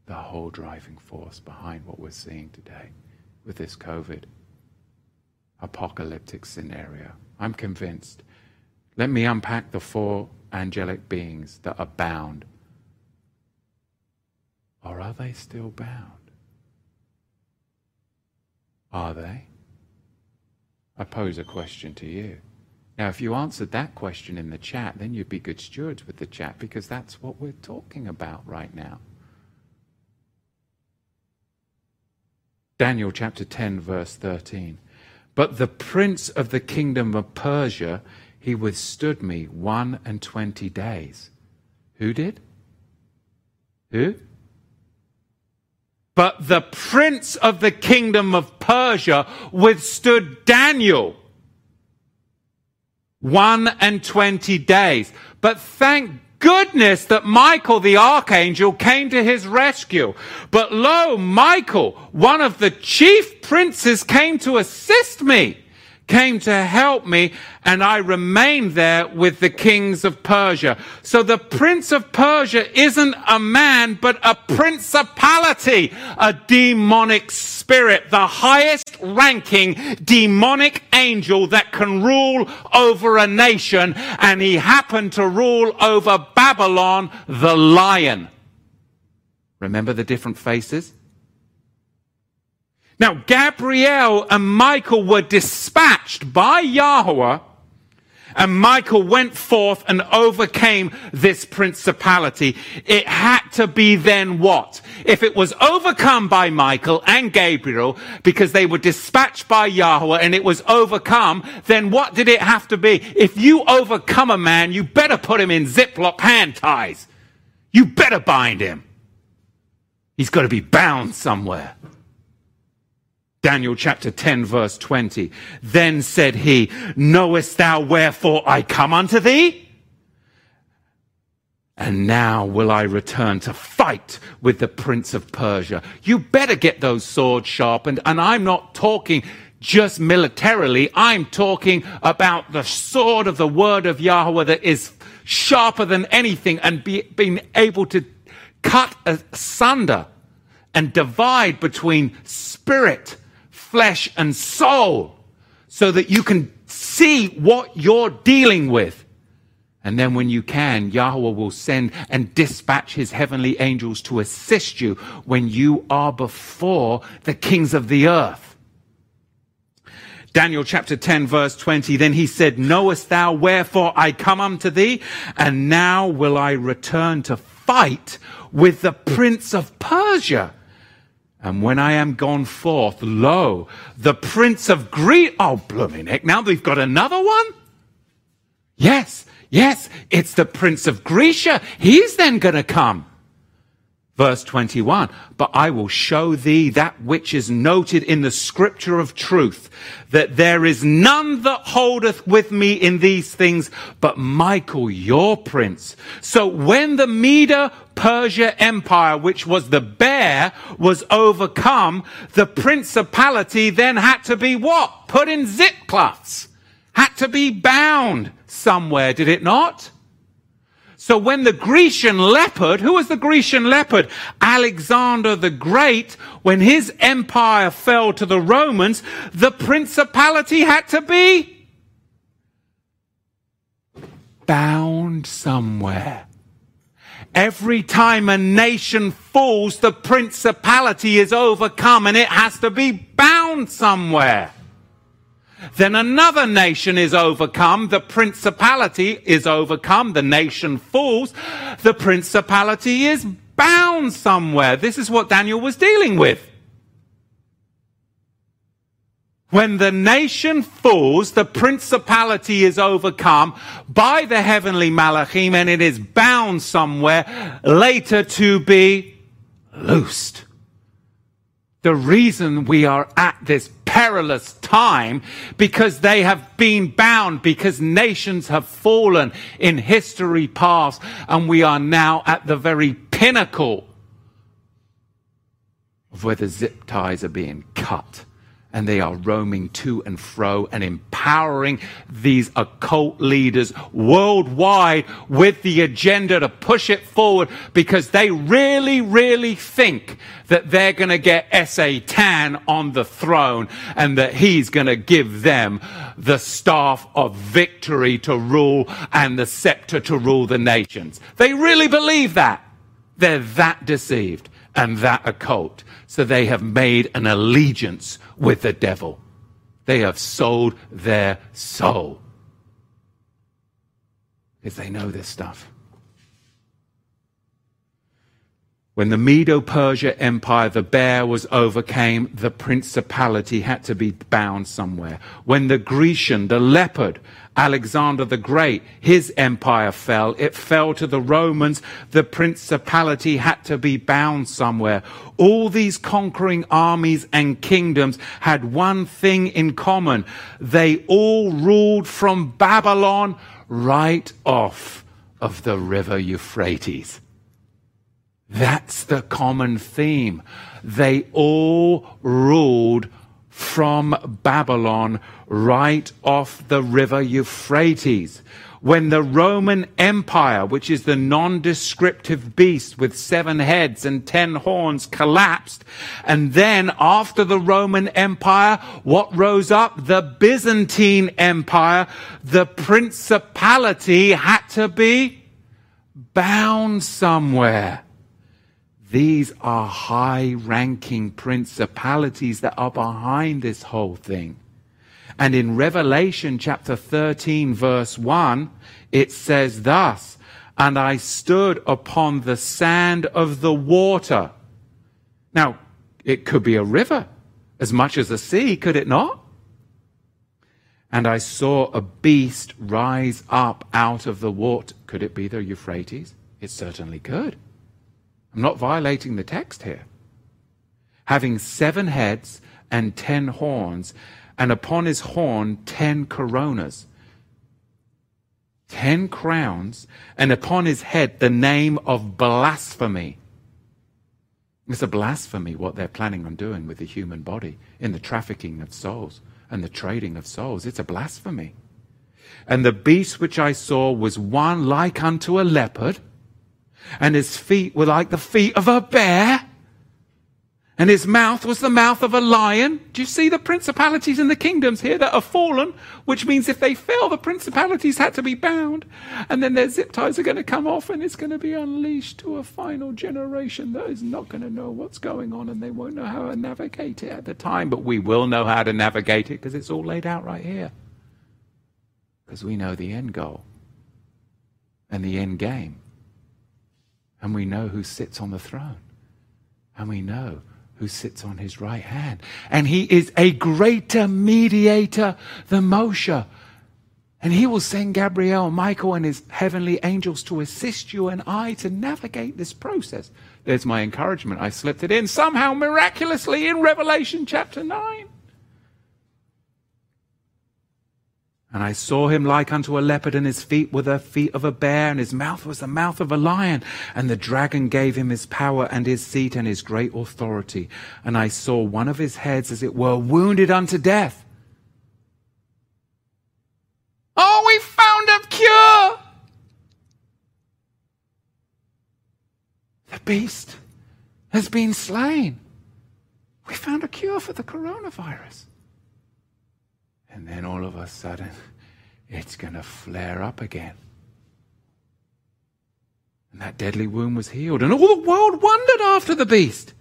the whole driving force behind what we're seeing today with this COVID apocalyptic scenario. I'm convinced. Let me unpack the four angelic beings that are bound. Or are they still bound? Are they? I pose a question to you. Now, if you answered that question in the chat, then you'd be good stewards with the chat because that's what we're talking about right now. Daniel chapter 10, verse 13. But the prince of the kingdom of Persia, he withstood me one and twenty days. Who did? Who? But the prince of the kingdom of Persia withstood Daniel. One and twenty days. But thank goodness that Michael the archangel came to his rescue. But lo, Michael, one of the chief princes, came to assist me came to help me, and I remained there with the kings of Persia. So the prince of Persia isn't a man, but a principality, a demonic spirit, the highest ranking demonic angel that can rule over a nation, and he happened to rule over Babylon, the lion. Remember the different faces? Now, Gabriel and Michael were dispatched by Yahweh, and Michael went forth and overcame this principality. It had to be then what? If it was overcome by Michael and Gabriel, because they were dispatched by Yahweh and it was overcome, then what did it have to be? If you overcome a man, you better put him in Ziploc hand ties. You better bind him. He's got to be bound somewhere. Daniel chapter 10 verse 20. Then said he, knowest thou wherefore I come unto thee? And now will I return to fight with the prince of Persia. You better get those swords sharpened. And I'm not talking just militarily. I'm talking about the sword of the word of Yahweh that is sharper than anything and be, being able to cut asunder and divide between spirit flesh and soul so that you can see what you're dealing with. And then when you can, Yahweh will send and dispatch his heavenly angels to assist you when you are before the kings of the earth. Daniel chapter 10 verse 20, then he said, Knowest thou wherefore I come unto thee? And now will I return to fight with the prince of Persia. And when I am gone forth, lo, the prince of Greece. Oh, blooming heck. Now we've got another one? Yes, yes, it's the prince of Grecia. He's then going to come. Verse 21, but I will show thee that which is noted in the scripture of truth, that there is none that holdeth with me in these things, but Michael, your prince. So when the Medo Persia Empire, which was the bear, was overcome, the principality then had to be what? Put in zip cloths. Had to be bound somewhere, did it not? So when the Grecian leopard, who was the Grecian leopard? Alexander the Great, when his empire fell to the Romans, the principality had to be bound somewhere. Every time a nation falls, the principality is overcome and it has to be bound somewhere. Then another nation is overcome. The principality is overcome. The nation falls. The principality is bound somewhere. This is what Daniel was dealing with. When the nation falls, the principality is overcome by the heavenly Malachim and it is bound somewhere later to be loosed. The reason we are at this perilous time because they have been bound, because nations have fallen in history past, and we are now at the very pinnacle of where the zip ties are being cut and they are roaming to and fro and empowering these occult leaders worldwide with the agenda to push it forward because they really, really think that they're going to get Satan on the throne and that he's going to give them the staff of victory to rule and the scepter to rule the nations. They really believe that. They're that deceived and that occult. So they have made an allegiance with the devil. They have sold their soul. Because they know this stuff. When the Medo Persia Empire, the bear was overcame, the principality had to be bound somewhere. When the Grecian, the leopard, Alexander the Great, his empire fell, it fell to the Romans, the principality had to be bound somewhere. All these conquering armies and kingdoms had one thing in common. They all ruled from Babylon right off of the river Euphrates. That's the common theme. They all ruled from Babylon right off the river Euphrates. When the Roman Empire, which is the non-descriptive beast with seven heads and ten horns, collapsed, and then after the Roman Empire, what rose up? The Byzantine Empire, the principality had to be bound somewhere. These are high ranking principalities that are behind this whole thing. And in Revelation chapter 13, verse 1, it says thus And I stood upon the sand of the water. Now, it could be a river as much as a sea, could it not? And I saw a beast rise up out of the water. Could it be the Euphrates? It certainly could. I'm not violating the text here. Having seven heads and ten horns, and upon his horn ten coronas, ten crowns, and upon his head the name of blasphemy. It's a blasphemy what they're planning on doing with the human body in the trafficking of souls and the trading of souls. It's a blasphemy. And the beast which I saw was one like unto a leopard and his feet were like the feet of a bear, and his mouth was the mouth of a lion. Do you see the principalities and the kingdoms here that are fallen? Which means if they fell, the principalities had to be bound, and then their zip ties are going to come off, and it's going to be unleashed to a final generation that is not going to know what's going on, and they won't know how to navigate it at the time. But we will know how to navigate it because it's all laid out right here. Because we know the end goal and the end game. And we know who sits on the throne. And we know who sits on his right hand. And he is a greater mediator than Moshe. And he will send Gabriel, Michael, and his heavenly angels to assist you and I to navigate this process. There's my encouragement. I slipped it in somehow miraculously in Revelation chapter 9. And I saw him like unto a leopard, and his feet were the feet of a bear, and his mouth was the mouth of a lion. And the dragon gave him his power and his seat and his great authority. And I saw one of his heads, as it were, wounded unto death. Oh, we found a cure! The beast has been slain. We found a cure for the coronavirus. And then all of a sudden, it's going to flare up again. And that deadly wound was healed. And all the world wondered after the beast.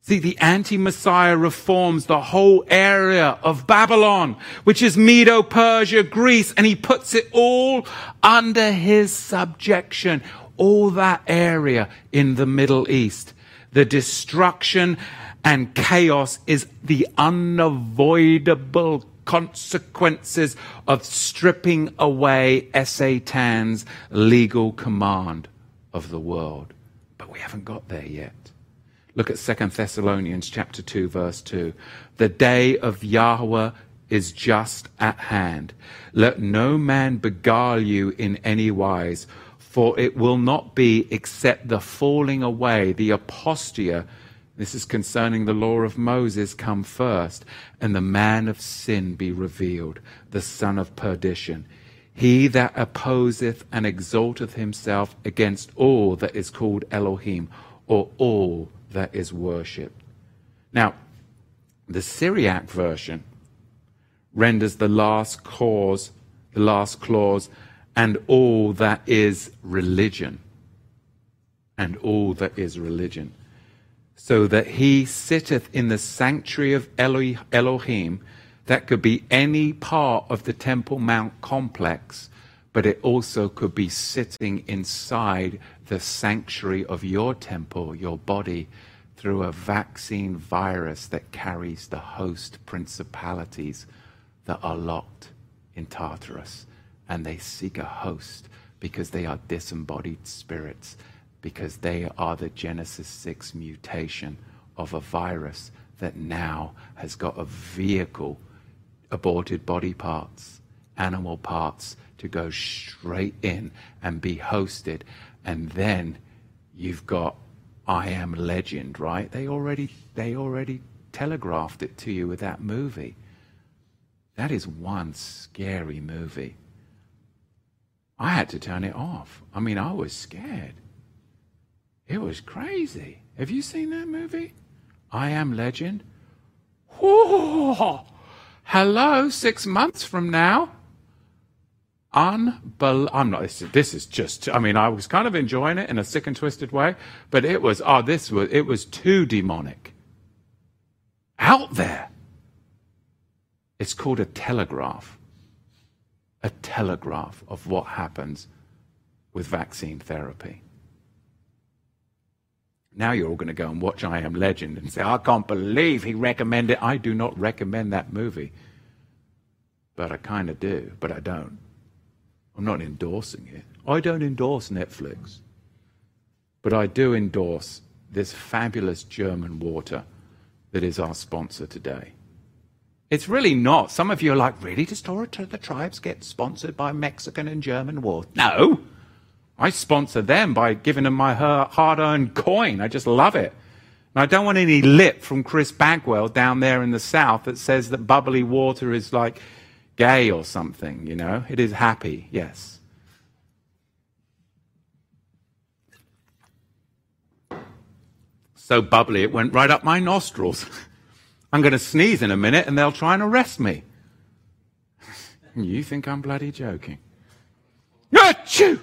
See, the anti-Messiah reforms the whole area of Babylon, which is Medo, Persia, Greece, and he puts it all under his subjection. All that area in the Middle East. The destruction and chaos is the unavoidable consequences of stripping away Satan's legal command of the world. But we haven't got there yet. Look at 2 Thessalonians chapter 2 verse 2. The day of Yahweh is just at hand. Let no man beguile you in any wise, for it will not be except the falling away, the apostia this is concerning the law of Moses come first, and the man of sin be revealed, the son of perdition. He that opposeth and exalteth himself against all that is called Elohim, or all that is worshipped. Now, the Syriac version renders the last clause, the last clause, and all that is religion. And all that is religion so that he sitteth in the sanctuary of Elohim, that could be any part of the Temple Mount complex, but it also could be sitting inside the sanctuary of your temple, your body, through a vaccine virus that carries the host principalities that are locked in Tartarus. And they seek a host because they are disembodied spirits, because they are the Genesis 6 mutation of a virus that now has got a vehicle, aborted body parts, animal parts, to go straight in and be hosted. And then you've got I Am Legend, right? They already, they already telegraphed it to you with that movie. That is one scary movie. I had to turn it off. I mean, I was scared. It was crazy. Have you seen that movie? I Am Legend? Whoa! Hello, six months from now. Unbel- I'm not. This is, this is just. I mean, I was kind of enjoying it in a sick and twisted way, but it was. Oh, this was. It was too demonic. Out there. It's called a telegraph. A telegraph of what happens with vaccine therapy. Now you're all going to go and watch I Am Legend and say, I can't believe he recommended. I do not recommend that movie. But I kind of do, but I don't. I'm not endorsing it. I don't endorse Netflix. But I do endorse this fabulous German water that is our sponsor today. It's really not. Some of you are like, really? Does Torah to the tribes get sponsored by Mexican and German water? No. I sponsor them by giving them my hard earned coin. I just love it. And I don't want any lip from Chris Bagwell down there in the south that says that bubbly water is like gay or something, you know. It is happy, yes. So bubbly, it went right up my nostrils. I'm going to sneeze in a minute and they'll try and arrest me. you think I'm bloody joking? Achoo!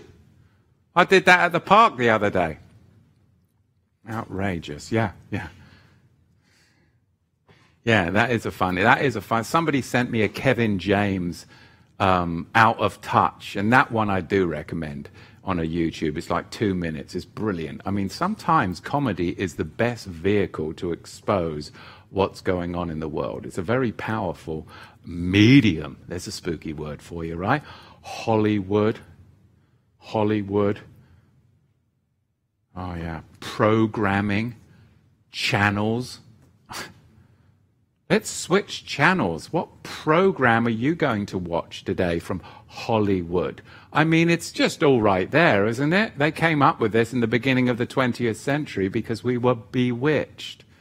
I did that at the park the other day. Outrageous. Yeah, yeah. Yeah, that is a fun. That is a fun. Somebody sent me a Kevin James um, out of touch, and that one I do recommend on a YouTube. It's like two minutes. It's brilliant. I mean, sometimes comedy is the best vehicle to expose what's going on in the world. It's a very powerful medium. There's a spooky word for you, right? Hollywood. Hollywood. Oh, yeah. Programming, channels. Let's switch channels. What program are you going to watch today from Hollywood? I mean, it's just all right there, isn't it? They came up with this in the beginning of the 20th century because we were bewitched.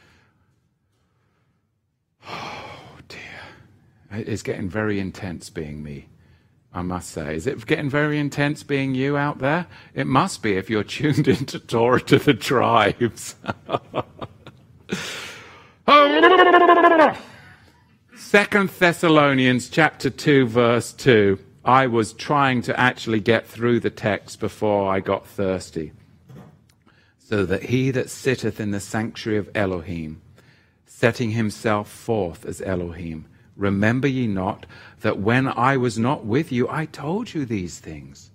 Oh, dear. It's getting very intense being me. I must say. Is it getting very intense being you out there? It must be if you're tuned into Torah to the tribes. Second Thessalonians chapter 2 verse 2. I was trying to actually get through the text before I got thirsty. So that he that sitteth in the sanctuary of Elohim, setting himself forth as Elohim, remember ye not that when I was not with you, I told you these things.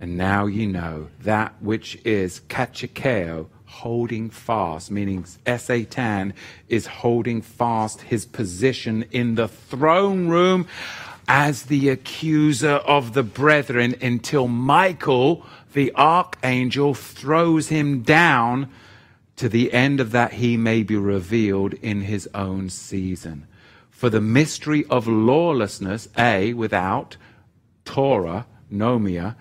And now you know that which is kachikeo, holding fast, meaning Satan is holding fast his position in the throne room as the accuser of the brethren until Michael, the archangel, throws him down to the end of that he may be revealed in his own season. For the mystery of lawlessness, A, without Torah, nomia,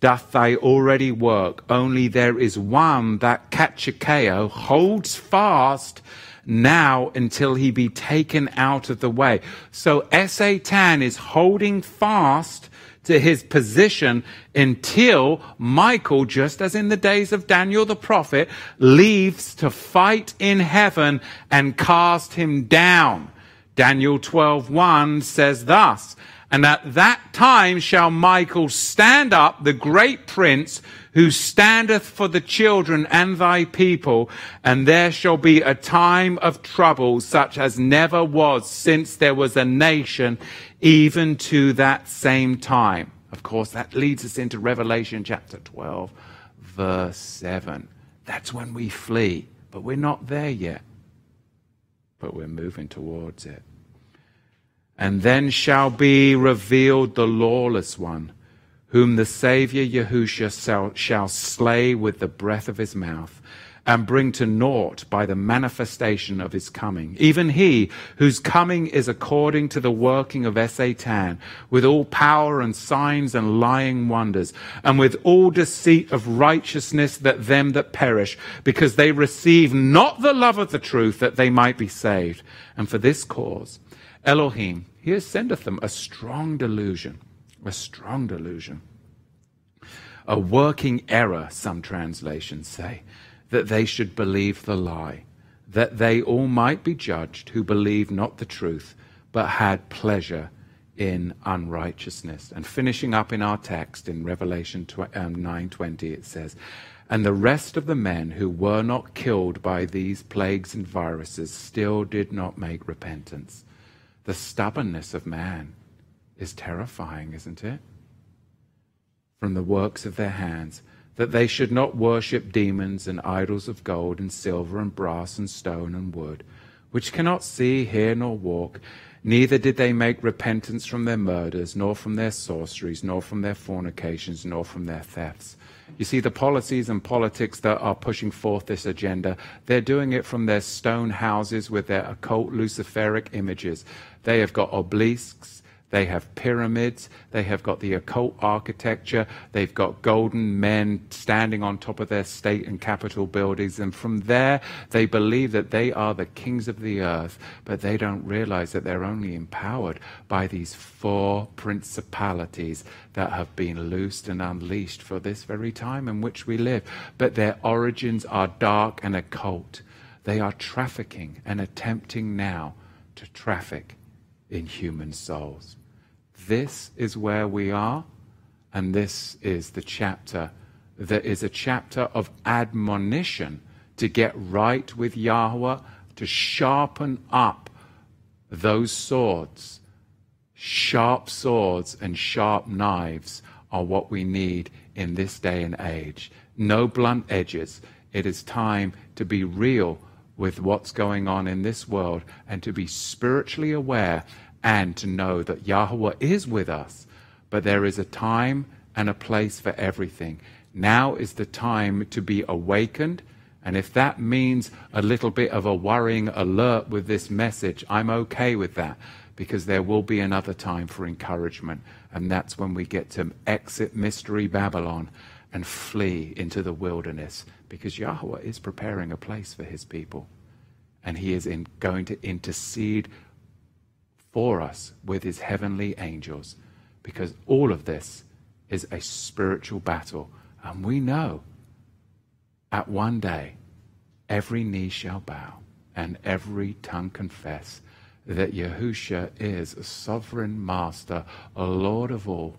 doth thy already work. Only there is one that Kachikeo holds fast now until he be taken out of the way. So Satan is holding fast to his position until Michael, just as in the days of Daniel the prophet, leaves to fight in heaven and cast him down. Daniel 12:1 says thus, and at that time shall Michael stand up, the great prince, who standeth for the children and thy people, and there shall be a time of trouble such as never was since there was a nation, even to that same time. Of course, that leads us into Revelation chapter 12, verse 7. That's when we flee, but we're not there yet. But we're moving towards it. And then shall be revealed the lawless one, whom the Saviour Yahushua shall slay with the breath of his mouth and bring to naught by the manifestation of his coming. Even he whose coming is according to the working of Satan, with all power and signs and lying wonders, and with all deceit of righteousness that them that perish, because they receive not the love of the truth that they might be saved. And for this cause, Elohim, he sendeth them a strong delusion, a strong delusion. A working error, some translations say that they should believe the lie, that they all might be judged who believed not the truth, but had pleasure in unrighteousness. And finishing up in our text in Revelation 9:20 um, it says, "And the rest of the men who were not killed by these plagues and viruses still did not make repentance." The stubbornness of man is terrifying, isn't it? From the works of their hands that they should not worship demons and idols of gold and silver and brass and stone and wood, which cannot see, hear, nor walk. Neither did they make repentance from their murders, nor from their sorceries, nor from their fornications, nor from their thefts. You see, the policies and politics that are pushing forth this agenda, they're doing it from their stone houses with their occult Luciferic images. They have got obelisks, they have pyramids. They have got the occult architecture. They've got golden men standing on top of their state and capital buildings. And from there, they believe that they are the kings of the earth. But they don't realize that they're only empowered by these four principalities that have been loosed and unleashed for this very time in which we live. But their origins are dark and occult. They are trafficking and attempting now to traffic in human souls. This is where we are, and this is the chapter that is a chapter of admonition to get right with Yahweh, to sharpen up those swords. Sharp swords and sharp knives are what we need in this day and age. No blunt edges. It is time to be real with what's going on in this world and to be spiritually aware and to know that Yahweh is with us. But there is a time and a place for everything. Now is the time to be awakened. And if that means a little bit of a worrying alert with this message, I'm okay with that because there will be another time for encouragement. And that's when we get to exit Mystery Babylon and flee into the wilderness because Yahweh is preparing a place for his people and he is in, going to intercede for us with his heavenly angels because all of this is a spiritual battle. And we know at one day every knee shall bow and every tongue confess that Yahusha is a sovereign master, a Lord of all.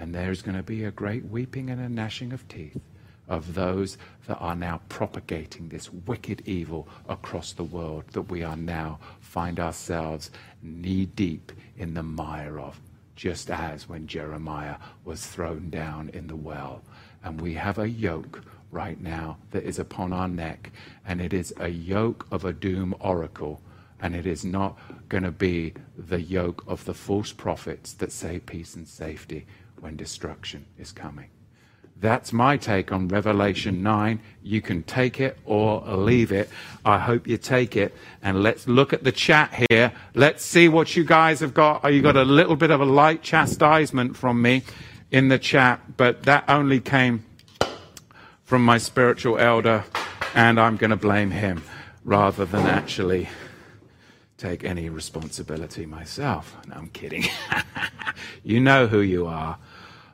And there's going to be a great weeping and a gnashing of teeth of those that are now propagating this wicked evil across the world that we are now find ourselves knee deep in the mire of, just as when Jeremiah was thrown down in the well. And we have a yoke right now that is upon our neck, and it is a yoke of a doom oracle. And it is not going to be the yoke of the false prophets that say peace and safety when destruction is coming. That's my take on Revelation 9. You can take it or leave it. I hope you take it. And let's look at the chat here. Let's see what you guys have got. Oh, you got a little bit of a light chastisement from me in the chat, but that only came from my spiritual elder, and I'm going to blame him rather than actually take any responsibility myself. No, I'm kidding. you know who you are.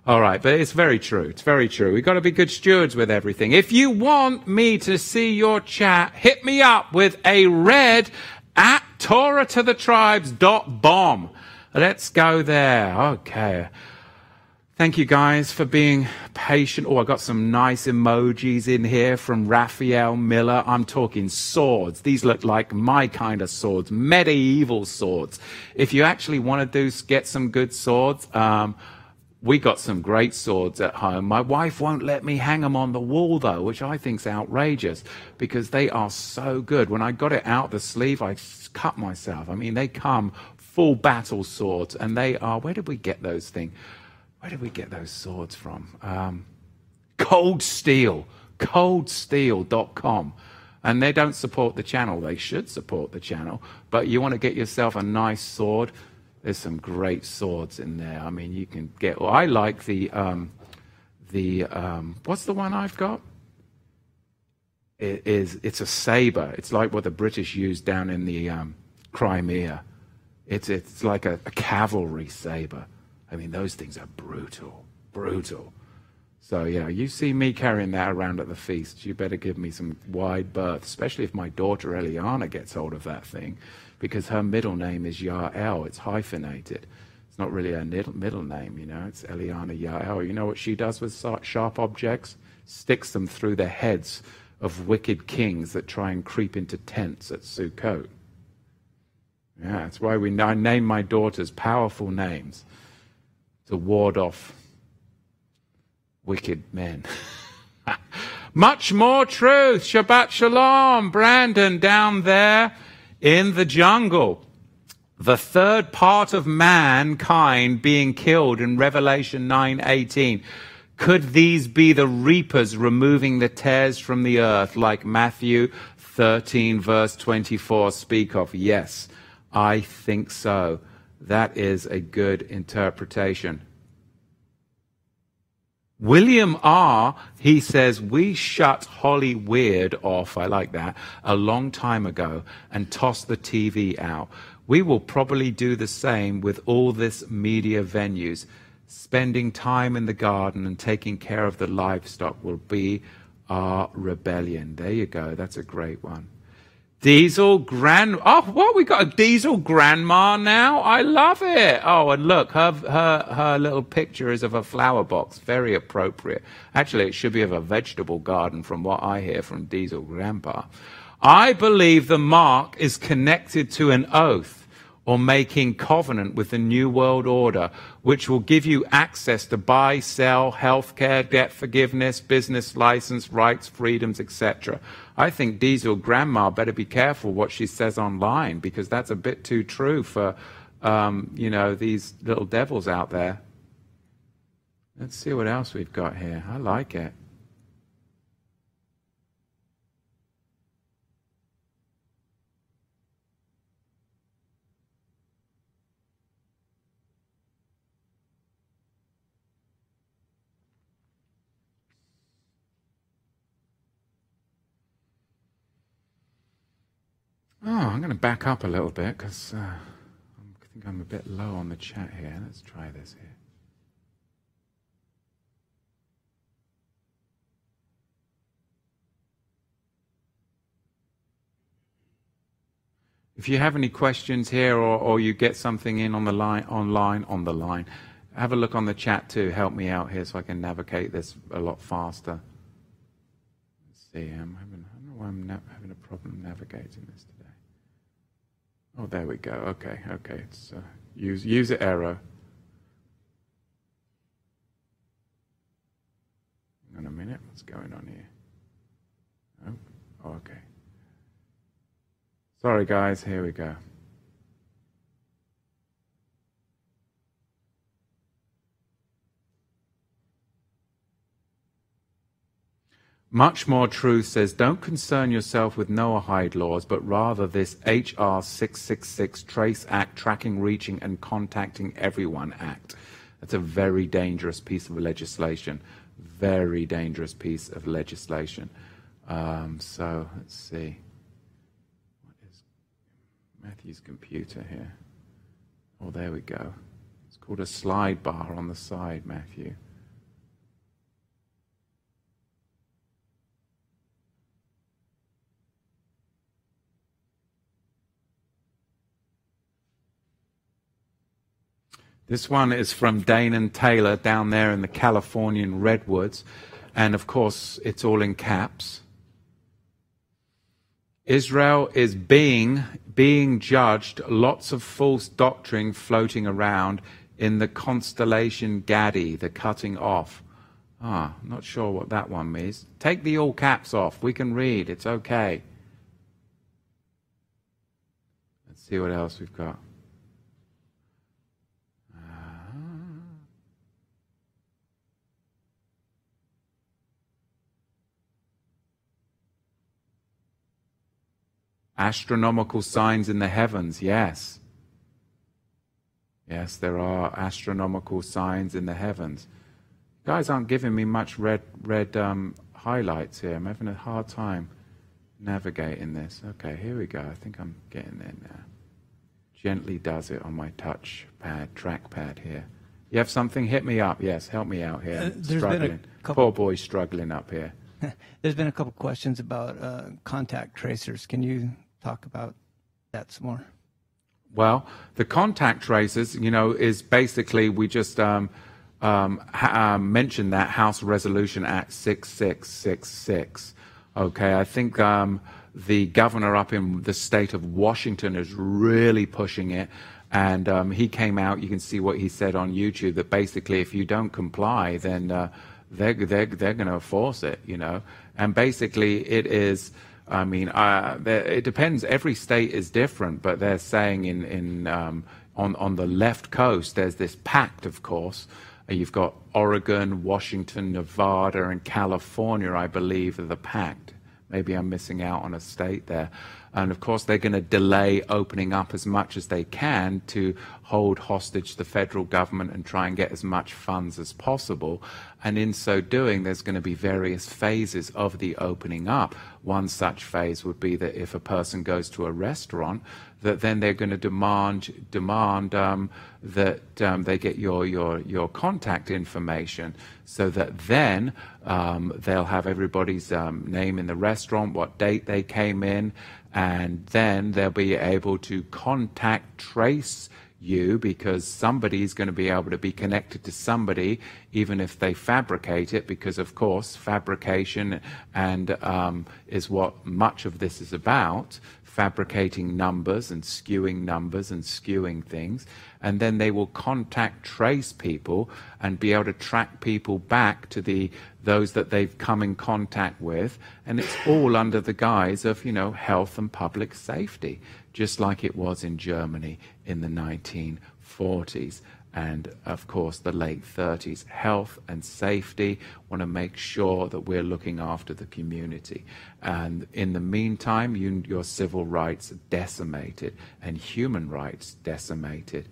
All right, but it's very true. It's very true. We've got to be good stewards with everything. If you want me to see your chat, hit me up with a red at Torah to the tribes dot bomb. Let's go there. Okay. Thank you guys for being patient. Oh, I got some nice emojis in here from Raphael Miller. I'm talking swords. These look like my kind of swords, medieval swords. If you actually want to do get some good swords, um, we got some great swords at home. My wife won't let me hang them on the wall though, which I think's outrageous because they are so good. When I got it out the sleeve, I cut myself. I mean, they come full battle swords, and they are. Where did we get those things? Where did we get those swords from? Um, Cold Steel, coldsteel.com. And they don't support the channel. They should support the channel. But you want to get yourself a nice sword, there's some great swords in there. I mean, you can get. Well, I like the um, the um, what's the one I've got? It is it's a saber. It's like what the British used down in the um, Crimea. It's it's like a, a cavalry saber. I mean, those things are brutal, brutal. So yeah, you see me carrying that around at the feast. You better give me some wide berth, especially if my daughter Eliana gets hold of that thing because her middle name is Yael. It's hyphenated. It's not really her middle name, you know. It's Eliana Yael. You know what she does with sharp objects? Sticks them through the heads of wicked kings that try and creep into tents at Sukkot. Yeah, that's why we I name my daughters powerful names to ward off wicked men. Much more truth. Shabbat Shalom. Brandon down there in the jungle. The third part of mankind being killed in Revelation 9:18. Could these be the reapers removing the tares from the earth like Matthew 13 verse 24 speak of? Yes, I think so. That is a good interpretation. William R., he says, we shut Holly Weird off, I like that, a long time ago and tossed the TV out. We will probably do the same with all this media venues. Spending time in the garden and taking care of the livestock will be our rebellion. There you go. That's a great one. Diesel grand. Oh, what? We got a diesel grandma now. I love it. Oh, and look, her her her little picture is of a flower box. Very appropriate. Actually, it should be of a vegetable garden, from what I hear from Diesel Grandpa. I believe the mark is connected to an oath or making covenant with the New World Order, which will give you access to buy, sell, healthcare, debt forgiveness, business license, rights, freedoms, etc. I think Diesel Grandma better be careful what she says online because that's a bit too true for, um, you know, these little devils out there. Let's see what else we've got here. I like it. Oh, I'm going to back up a little bit because uh, I think I'm a bit low on the chat here. Let's try this here. If you have any questions here or, or you get something in on the line, online, on the line, have a look on the chat too. Help me out here so I can navigate this a lot faster. Let's see. I'm having, I don't know why I'm having a problem navigating this. Oh, there we go. Okay, okay. It's uh, use user error. Hang on a minute. What's going on here? Oh, oh okay. Sorry, guys. Here we go. Much more truth says don't concern yourself with Noahide laws, but rather this HR 666 Trace Act, Tracking, Reaching, and Contacting Everyone Act. That's a very dangerous piece of legislation. Very dangerous piece of legislation. Um, so let's see. What is Matthew's computer here? Oh, there we go. It's called a slide bar on the side, Matthew. This one is from Dane and Taylor down there in the Californian redwoods. And of course, it's all in caps. Israel is being, being judged, lots of false doctrine floating around. in the constellation Gaddi, the cutting off. Ah, not sure what that one means. Take the all caps off. We can read. It's okay. Let's see what else we've got. Astronomical signs in the heavens, yes. Yes, there are astronomical signs in the heavens. You guys aren't giving me much red, red um, highlights here. I'm having a hard time navigating this. Okay, here we go. I think I'm getting there now. Gently does it on my touch pad, trackpad here. You have something? Hit me up. Yes, help me out here. Uh, struggling. Poor boy struggling up here. there's been a couple questions about uh, contact tracers. Can you talk about that some more? Well, the contact tracers, you know, is basically we just um, um, ha- um, mentioned that House Resolution Act 6666. Okay, I think um, the governor up in the state of Washington is really pushing it. And um, he came out, you can see what he said on YouTube, that basically if you don't comply, then uh, they're, they're, they're going to force it, you know. And basically it is I mean, uh, it depends. Every state is different, but they're saying in, in um, on on the left coast, there's this pact, of course. Uh, you've got Oregon, Washington, Nevada, and California, I believe, are the pact. Maybe I'm missing out on a state there. And of course, they're going to delay opening up as much as they can to hold hostage the federal government and try and get as much funds as possible. And in so doing, there's going to be various phases of the opening up. One such phase would be that if a person goes to a restaurant, that then they're going to demand demand um, that um, they get your your your contact information, so that then um, they'll have everybody's um, name in the restaurant, what date they came in, and then they'll be able to contact trace you because somebody is going to be able to be connected to somebody, even if they fabricate it, because of course fabrication and um, is what much of this is about fabricating numbers and skewing numbers and skewing things. And then they will contact trace people and be able to track people back to the those that they've come in contact with. And it's all under the guise of, you know, health and public safety, just like it was in Germany in the 1940s and of course the late 30s. Health and safety want to make sure that we're looking after the community. And in the meantime, you, your civil rights decimated and human rights decimated.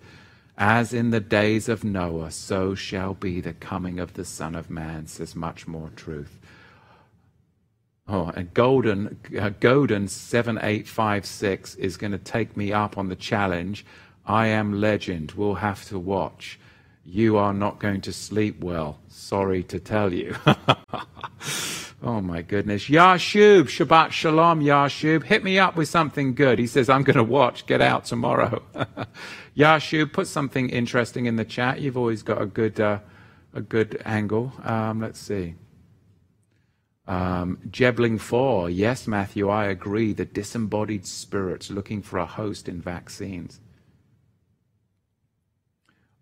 As in the days of Noah, so shall be the coming of the Son of Man, says much more truth. Oh, and Golden, uh, Golden 7856 is going to take me up on the challenge I am legend. We'll have to watch. You are not going to sleep well. Sorry to tell you. oh my goodness. Yashub, Shabbat Shalom, Yashub. Hit me up with something good. He says, I'm going to watch. Get out tomorrow. Yashub, put something interesting in the chat. You've always got a good, uh, a good angle. Um, let's see. Um, Jebling 4. Yes, Matthew, I agree. The disembodied spirits looking for a host in vaccines.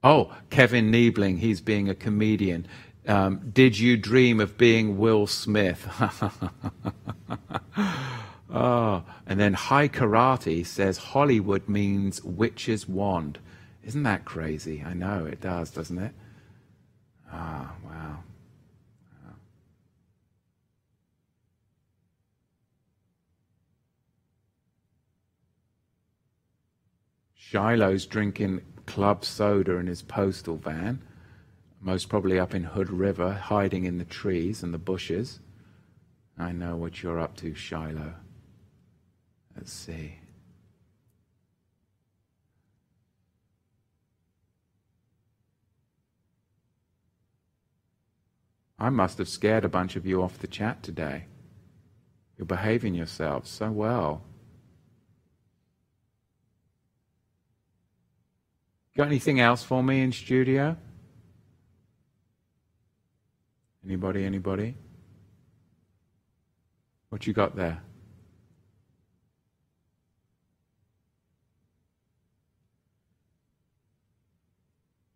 Oh, Kevin Niebling, he's being a comedian. Um, did you dream of being Will Smith? oh, and then High Karate says Hollywood means witch's wand. Isn't that crazy? I know it does, doesn't it? Ah, wow. Shiloh's drinking club soda in his postal van, most probably up in Hood River, hiding in the trees and the bushes. I know what you're up to, Shiloh. Let's see. I must have scared a bunch of you off the chat today. You're behaving yourselves so well. Got anything else for me in studio? Anybody, anybody? What you got there?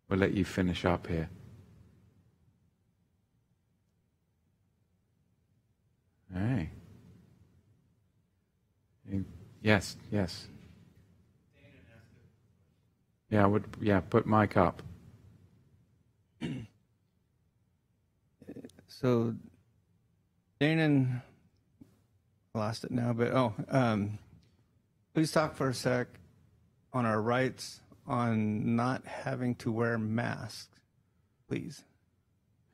We'll let you finish up here. Hey. Yes, yes. Yeah, would yeah, put mic up. so Danon lost it now, but oh, um, please talk for a sec on our rights on not having to wear masks, please.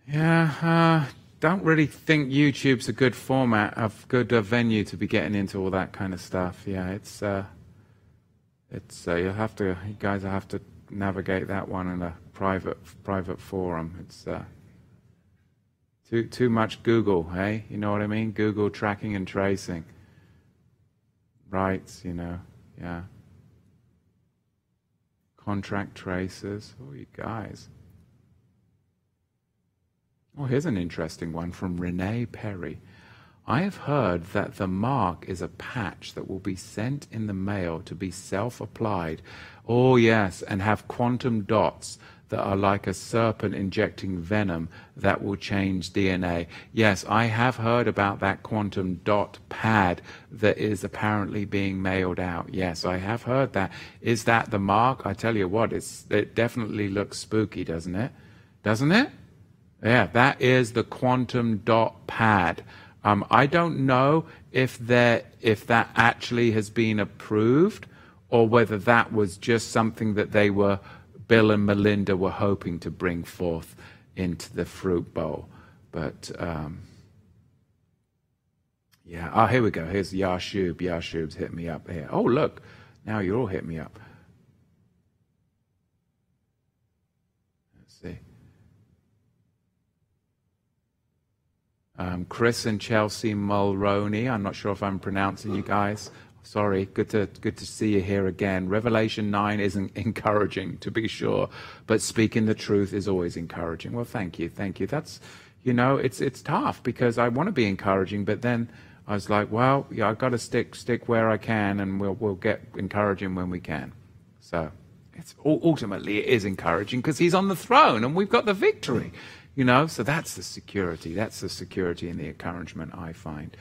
Yeah, uh, don't really think YouTube's a good format, a good uh, venue to be getting into all that kind of stuff. Yeah, it's uh, it's uh, you'll have to, you guys have to navigate that one in a private private forum. It's uh, too too much Google, hey? You know what I mean? Google tracking and tracing. Rights, you know, yeah. Contract tracers. Oh, you guys. Oh, here's an interesting one from Renee Perry. I have heard that the mark is a patch that will be sent in the mail to be self applied. Oh, yes, and have quantum dots that are like a serpent injecting venom that will change DNA. Yes, I have heard about that quantum dot pad that is apparently being mailed out. Yes, I have heard that. Is that the mark? I tell you what, it's, it definitely looks spooky, doesn't it? Doesn't it? Yeah, that is the quantum dot pad. Um, I don't know if that if that actually has been approved or whether that was just something that they were Bill and Melinda were hoping to bring forth into the fruit bowl. But um, yeah, oh here we go. Here's Yashub. Yashub's hit me up here. Oh look, now you're all hit me up. Um, Chris and Chelsea Mulroney. I'm not sure if I'm pronouncing you guys. Sorry, good to good to see you here again. Revelation nine isn't encouraging, to be sure, but speaking the truth is always encouraging. Well, thank you, thank you. That's you know, it's it's tough because I want to be encouraging, but then I was like, well, yeah, I've got to stick stick where I can, and we'll we'll get encouraging when we can. So it's ultimately it is encouraging because he's on the throne and we've got the victory. You know, so that's the security. That's the security and the encouragement I find.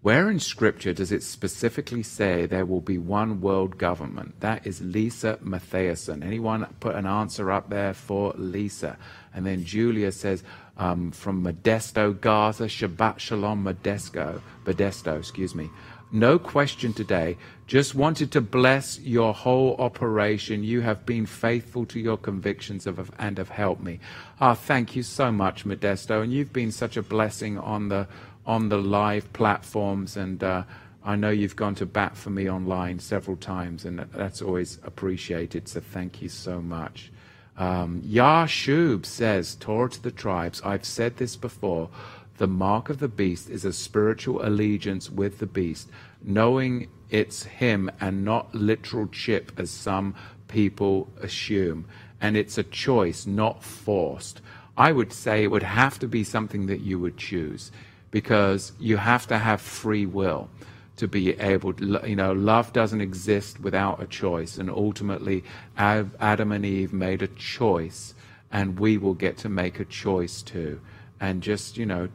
Where in Scripture does it specifically say there will be one world government? That is Lisa Mathiasen. Anyone put an answer up there for Lisa? And then Julia says um, from Modesto, Gaza, Shabbat Shalom, Modesto, Modesto, excuse me. No question today. Just wanted to bless your whole operation. You have been faithful to your convictions of, and have helped me. Ah, thank you so much, Modesto. And you've been such a blessing on the on the live platforms. And uh, I know you've gone to bat for me online several times, and that's always appreciated. So thank you so much. Um, Yashub says, Torah to the tribes, I've said this before. The mark of the beast is a spiritual allegiance with the beast, knowing it's him and not literal chip as some people assume. And it's a choice, not forced. I would say it would have to be something that you would choose because you have to have free will to be able to, you know, love doesn't exist without a choice. And ultimately, Adam and Eve made a choice, and we will get to make a choice too. And just, you know,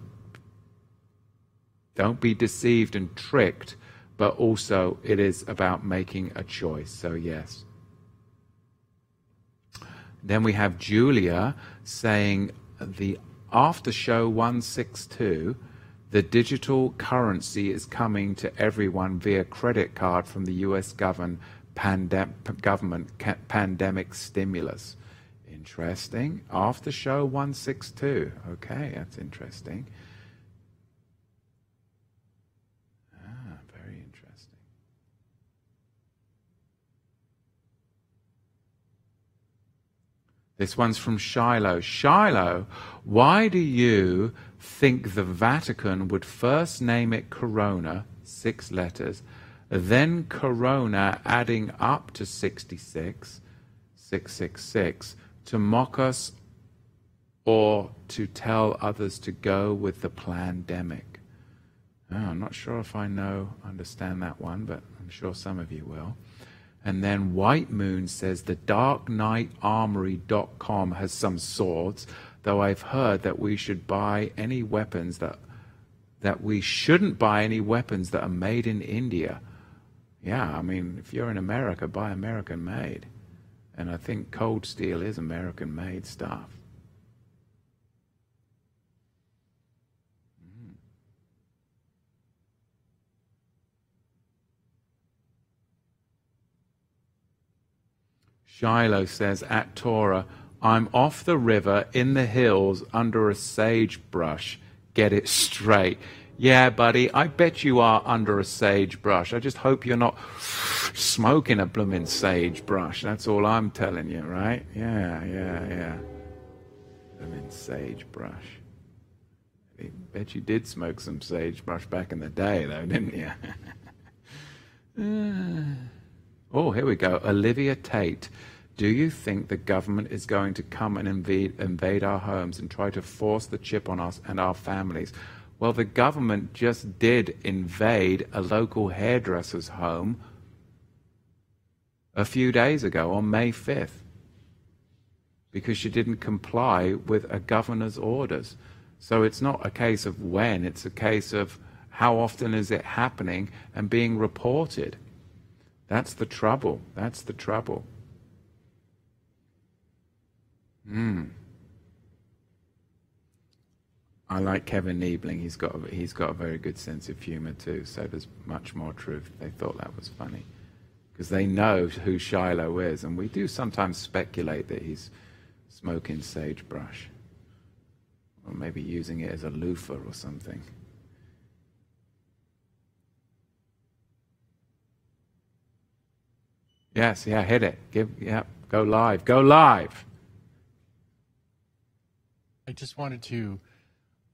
don't be deceived and tricked, but also it is about making a choice. So, yes. Then we have Julia saying the after show 162 the digital currency is coming to everyone via credit card from the US government, pandem- government pandemic stimulus. Interesting. After show 162. Okay, that's interesting. This one's from Shiloh. Shiloh, why do you think the Vatican would first name it Corona, six letters, then Corona adding up to 66, 666, to mock us or to tell others to go with the pandemic? Oh, I'm not sure if I know, understand that one, but I'm sure some of you will. And then White Moon says the darkknightarmory.com has some swords, though I've heard that we should buy any weapons that that we shouldn't buy any weapons that are made in India. Yeah, I mean, if you're in America, buy American made. And I think cold steel is American made stuff. Shiloh says at Torah, I'm off the river in the hills under a sagebrush. Get it straight. Yeah, buddy, I bet you are under a sagebrush. I just hope you're not smoking a blooming sagebrush. That's all I'm telling you, right? Yeah, yeah, yeah. Blooming sagebrush. I bet you did smoke some sagebrush back in the day, though, didn't you? Ah. Oh, here we go. Olivia Tate. Do you think the government is going to come and invade, invade our homes and try to force the chip on us and our families? Well, the government just did invade a local hairdresser's home a few days ago on May 5th because she didn't comply with a governor's orders. So it's not a case of when, it's a case of how often is it happening and being reported. That's the trouble. That's the trouble. Hmm. I like Kevin Niebling. He's got a, he's got a very good sense of humor too. So there's much more truth. They thought that was funny because they know who Shiloh is, and we do sometimes speculate that he's smoking sagebrush or maybe using it as a loofah or something. Yes, yeah, hit it. Give, yeah, go live. Go live. I just wanted to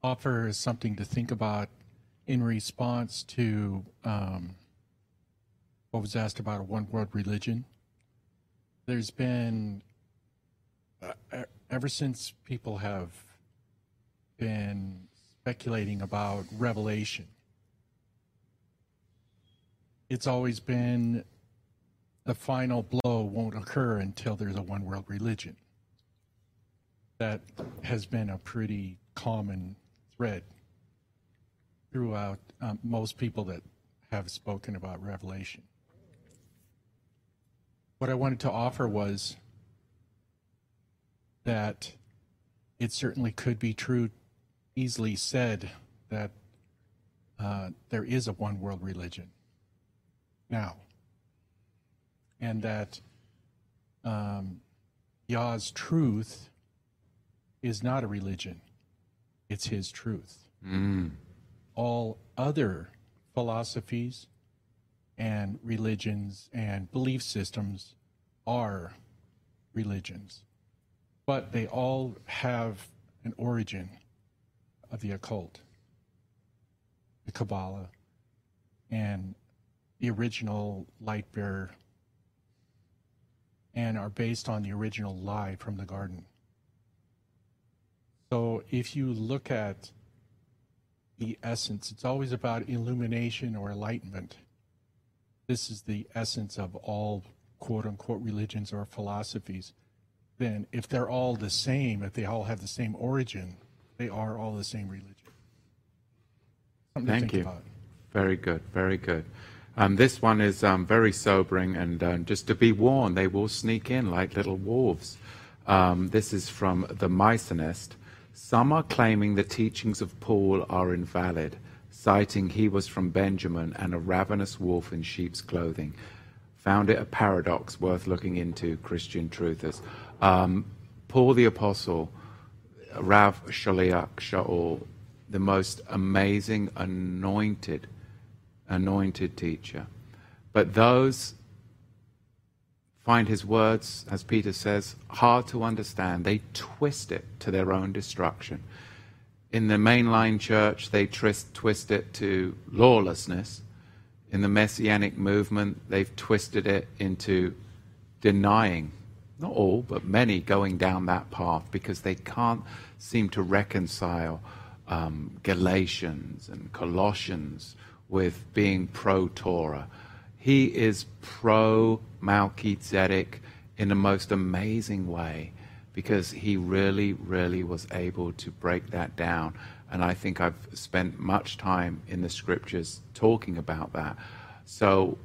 offer something to think about in response to um, what was asked about a one world religion. There's been, uh, ever since people have been speculating about revelation, it's always been the final blow won't occur until there's a one world religion that has been a pretty common thread throughout um, most people that have spoken about Revelation. What I wanted to offer was that it certainly could be true, easily said, that uh, there is a one world religion now. And that um, Yah's truth is not a religion, it's his truth. Mm. All other philosophies and religions and belief systems are religions, but they all have an origin of the occult, the Kabbalah, and the original light bearer, and are based on the original lie from the garden. So if you look at the essence, it's always about illumination or enlightenment. This is the essence of all quote unquote religions or philosophies. Then, if they're all the same, if they all have the same origin, they are all the same religion. Something Thank you. About. Very good, very good. Um, this one is um, very sobering, and uh, just to be warned, they will sneak in like little wolves. Um, this is from the Mice Nest. Some are claiming the teachings of Paul are invalid, citing he was from Benjamin and a ravenous wolf in sheep's clothing. Found it a paradox worth looking into, Christian truthers. Um, Paul the Apostle, Rav Shaliach Shaul, the most amazing, anointed, anointed teacher. But those find his words, as Peter says, hard to understand. They twist it to their own destruction. In the mainline church, they twist, twist it to lawlessness. In the messianic movement, they've twisted it into denying, not all, but many going down that path because they can't seem to reconcile um, Galatians and Colossians with being pro Torah He is pro Melchizedek in the most amazing way because he really, really was able to break that down. And I think I've spent much time in the scriptures talking about that. So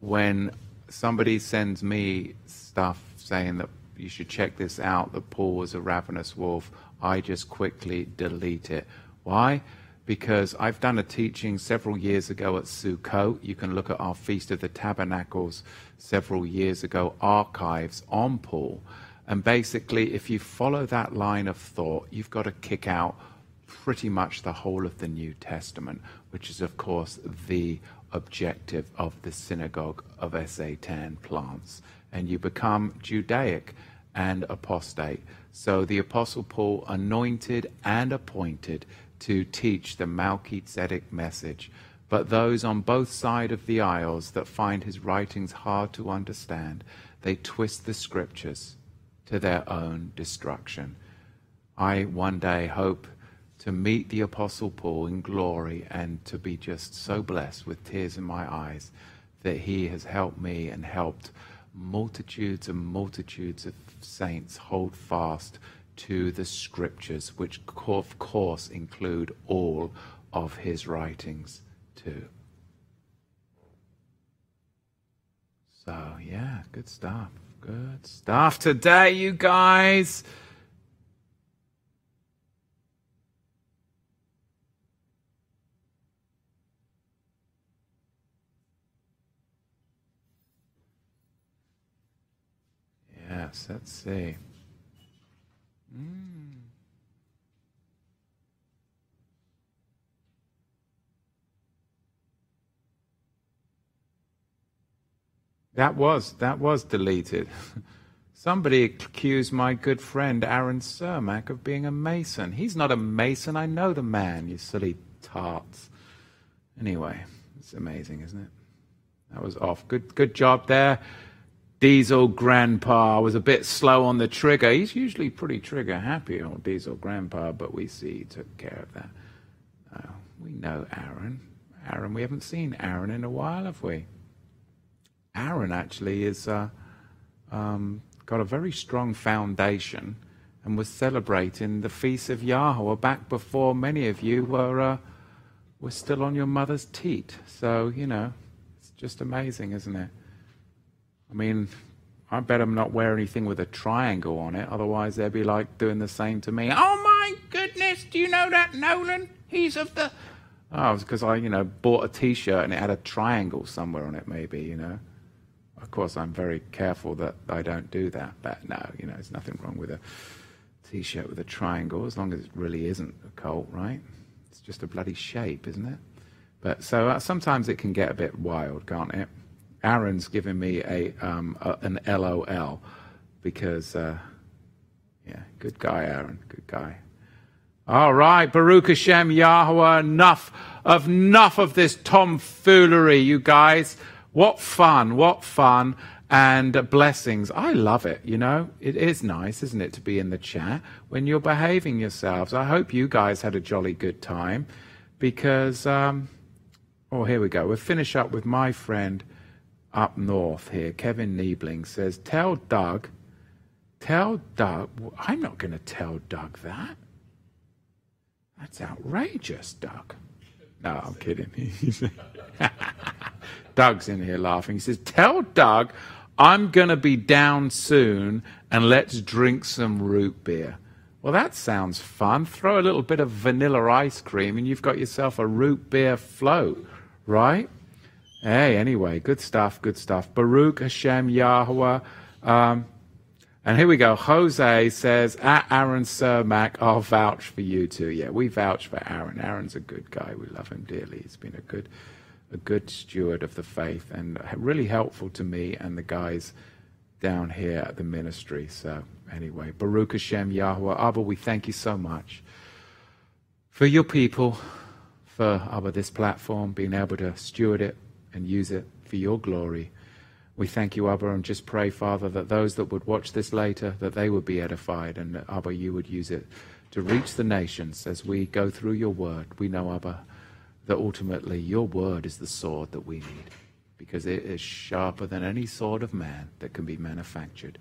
when somebody sends me stuff saying that you should check this out, that Paul was a ravenous wolf, I just quickly delete it. Why? Because I've done a teaching several years ago at Sukkot. You can look at our Feast of the Tabernacles several years ago, archives on Paul. And basically, if you follow that line of thought, you've got to kick out pretty much the whole of the New Testament, which is, of course, the objective of the synagogue of Satan plants. And you become Judaic and apostate. So the Apostle Paul anointed and appointed to teach the Melchizedek message. But those on both sides of the aisles that find his writings hard to understand, they twist the scriptures to their own destruction. I one day hope to meet the Apostle Paul in glory and to be just so blessed with tears in my eyes that he has helped me and helped multitudes and multitudes of saints hold fast to the scriptures, which of course include all of his writings too. So, yeah, good stuff. Good stuff today, you guys. Yes, let's see. Mm. That was that was deleted. Somebody accused my good friend Aaron Cermak of being a mason. He's not a mason. I know the man. You silly tarts. Anyway, it's amazing, isn't it? That was off. Good good job there. Diesel Grandpa was a bit slow on the trigger. He's usually pretty trigger happy, old Diesel Grandpa, but we see he took care of that. Uh, we know Aaron. Aaron, we haven't seen Aaron in a while, have we? Aaron actually is uh, um, got a very strong foundation and was celebrating the feast of Yahweh back before many of you were uh, were still on your mother's teat. So you know, it's just amazing, isn't it? I mean, I better not wear anything with a triangle on it, otherwise they'd be like doing the same to me. Oh my goodness, do you know that Nolan? He's of the. Oh, because I, you know, bought a T-shirt and it had a triangle somewhere on it, maybe, you know. Of course, I'm very careful that I don't do that. But no, you know, there's nothing wrong with a T-shirt with a triangle as long as it really isn't a cult, right? It's just a bloody shape, isn't it? But so uh, sometimes it can get a bit wild, can't it? Aaron's giving me a, um, a an LOL because, uh, yeah, good guy, Aaron, good guy. All right, Baruch Hashem Yahweh, enough of enough of this tomfoolery, you guys. What fun, what fun and blessings. I love it, you know. It is nice, isn't it, to be in the chat when you're behaving yourselves. I hope you guys had a jolly good time because, um, oh, here we go. We'll finish up with my friend up north here, Kevin Niebling says, Tell Doug, tell Doug, I'm not going to tell Doug that. That's outrageous, Doug. No, I'm kidding. Doug's in here laughing. He says, Tell Doug I'm going to be down soon and let's drink some root beer. Well, that sounds fun. Throw a little bit of vanilla ice cream and you've got yourself a root beer float, right? Hey, anyway, good stuff, good stuff. Baruch Hashem Yahweh. Um, and here we go. Jose says, at Aaron Cermak, I'll vouch for you too. Yeah, we vouch for Aaron. Aaron's a good guy. We love him dearly. He's been a good, a good steward of the faith and really helpful to me and the guys down here at the ministry. So anyway, Baruch Hashem Yahweh. Abba, we thank you so much for your people, for Abba, this platform, being able to steward it and use it for your glory. We thank you, Abba, and just pray, Father, that those that would watch this later, that they would be edified, and Abba, you would use it to reach the nations as we go through your word. We know, Abba, that ultimately your word is the sword that we need. because it is sharper than any sword of man that can be manufactured,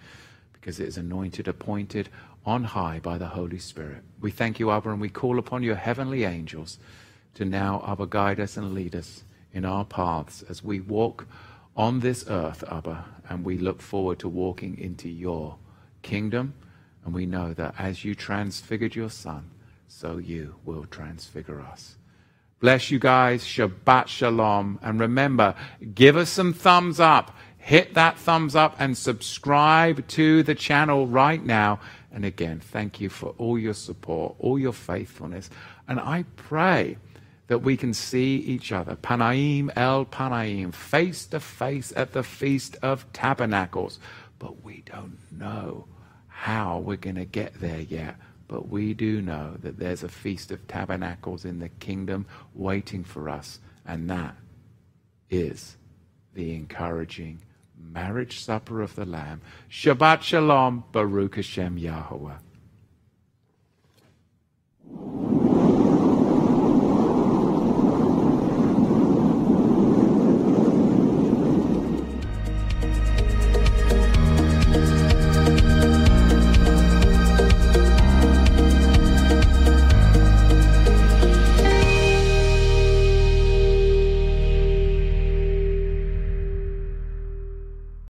because it is anointed, appointed on high by the Holy Spirit. We thank you, Abba, and we call upon your heavenly angels to now, Abba, guide us and lead us in our paths as we walk on this earth, Abba, and we look forward to walking into your kingdom. And we know that as you transfigured your son, so you will transfigure us. Bless you guys. Shabbat Shalom. And remember, give us some thumbs up. Hit that thumbs up and subscribe to the channel right now. And again, thank you for all your support, all your faithfulness. And I pray that we can see each other. Panaim el Panaim, face to face at the Feast of Tabernacles. But we don't know how we're going to get there yet. But we do know that there's a Feast of Tabernacles in the kingdom waiting for us. And that is the encouraging marriage supper of the Lamb. Shabbat Shalom, Baruch Hashem Yahweh.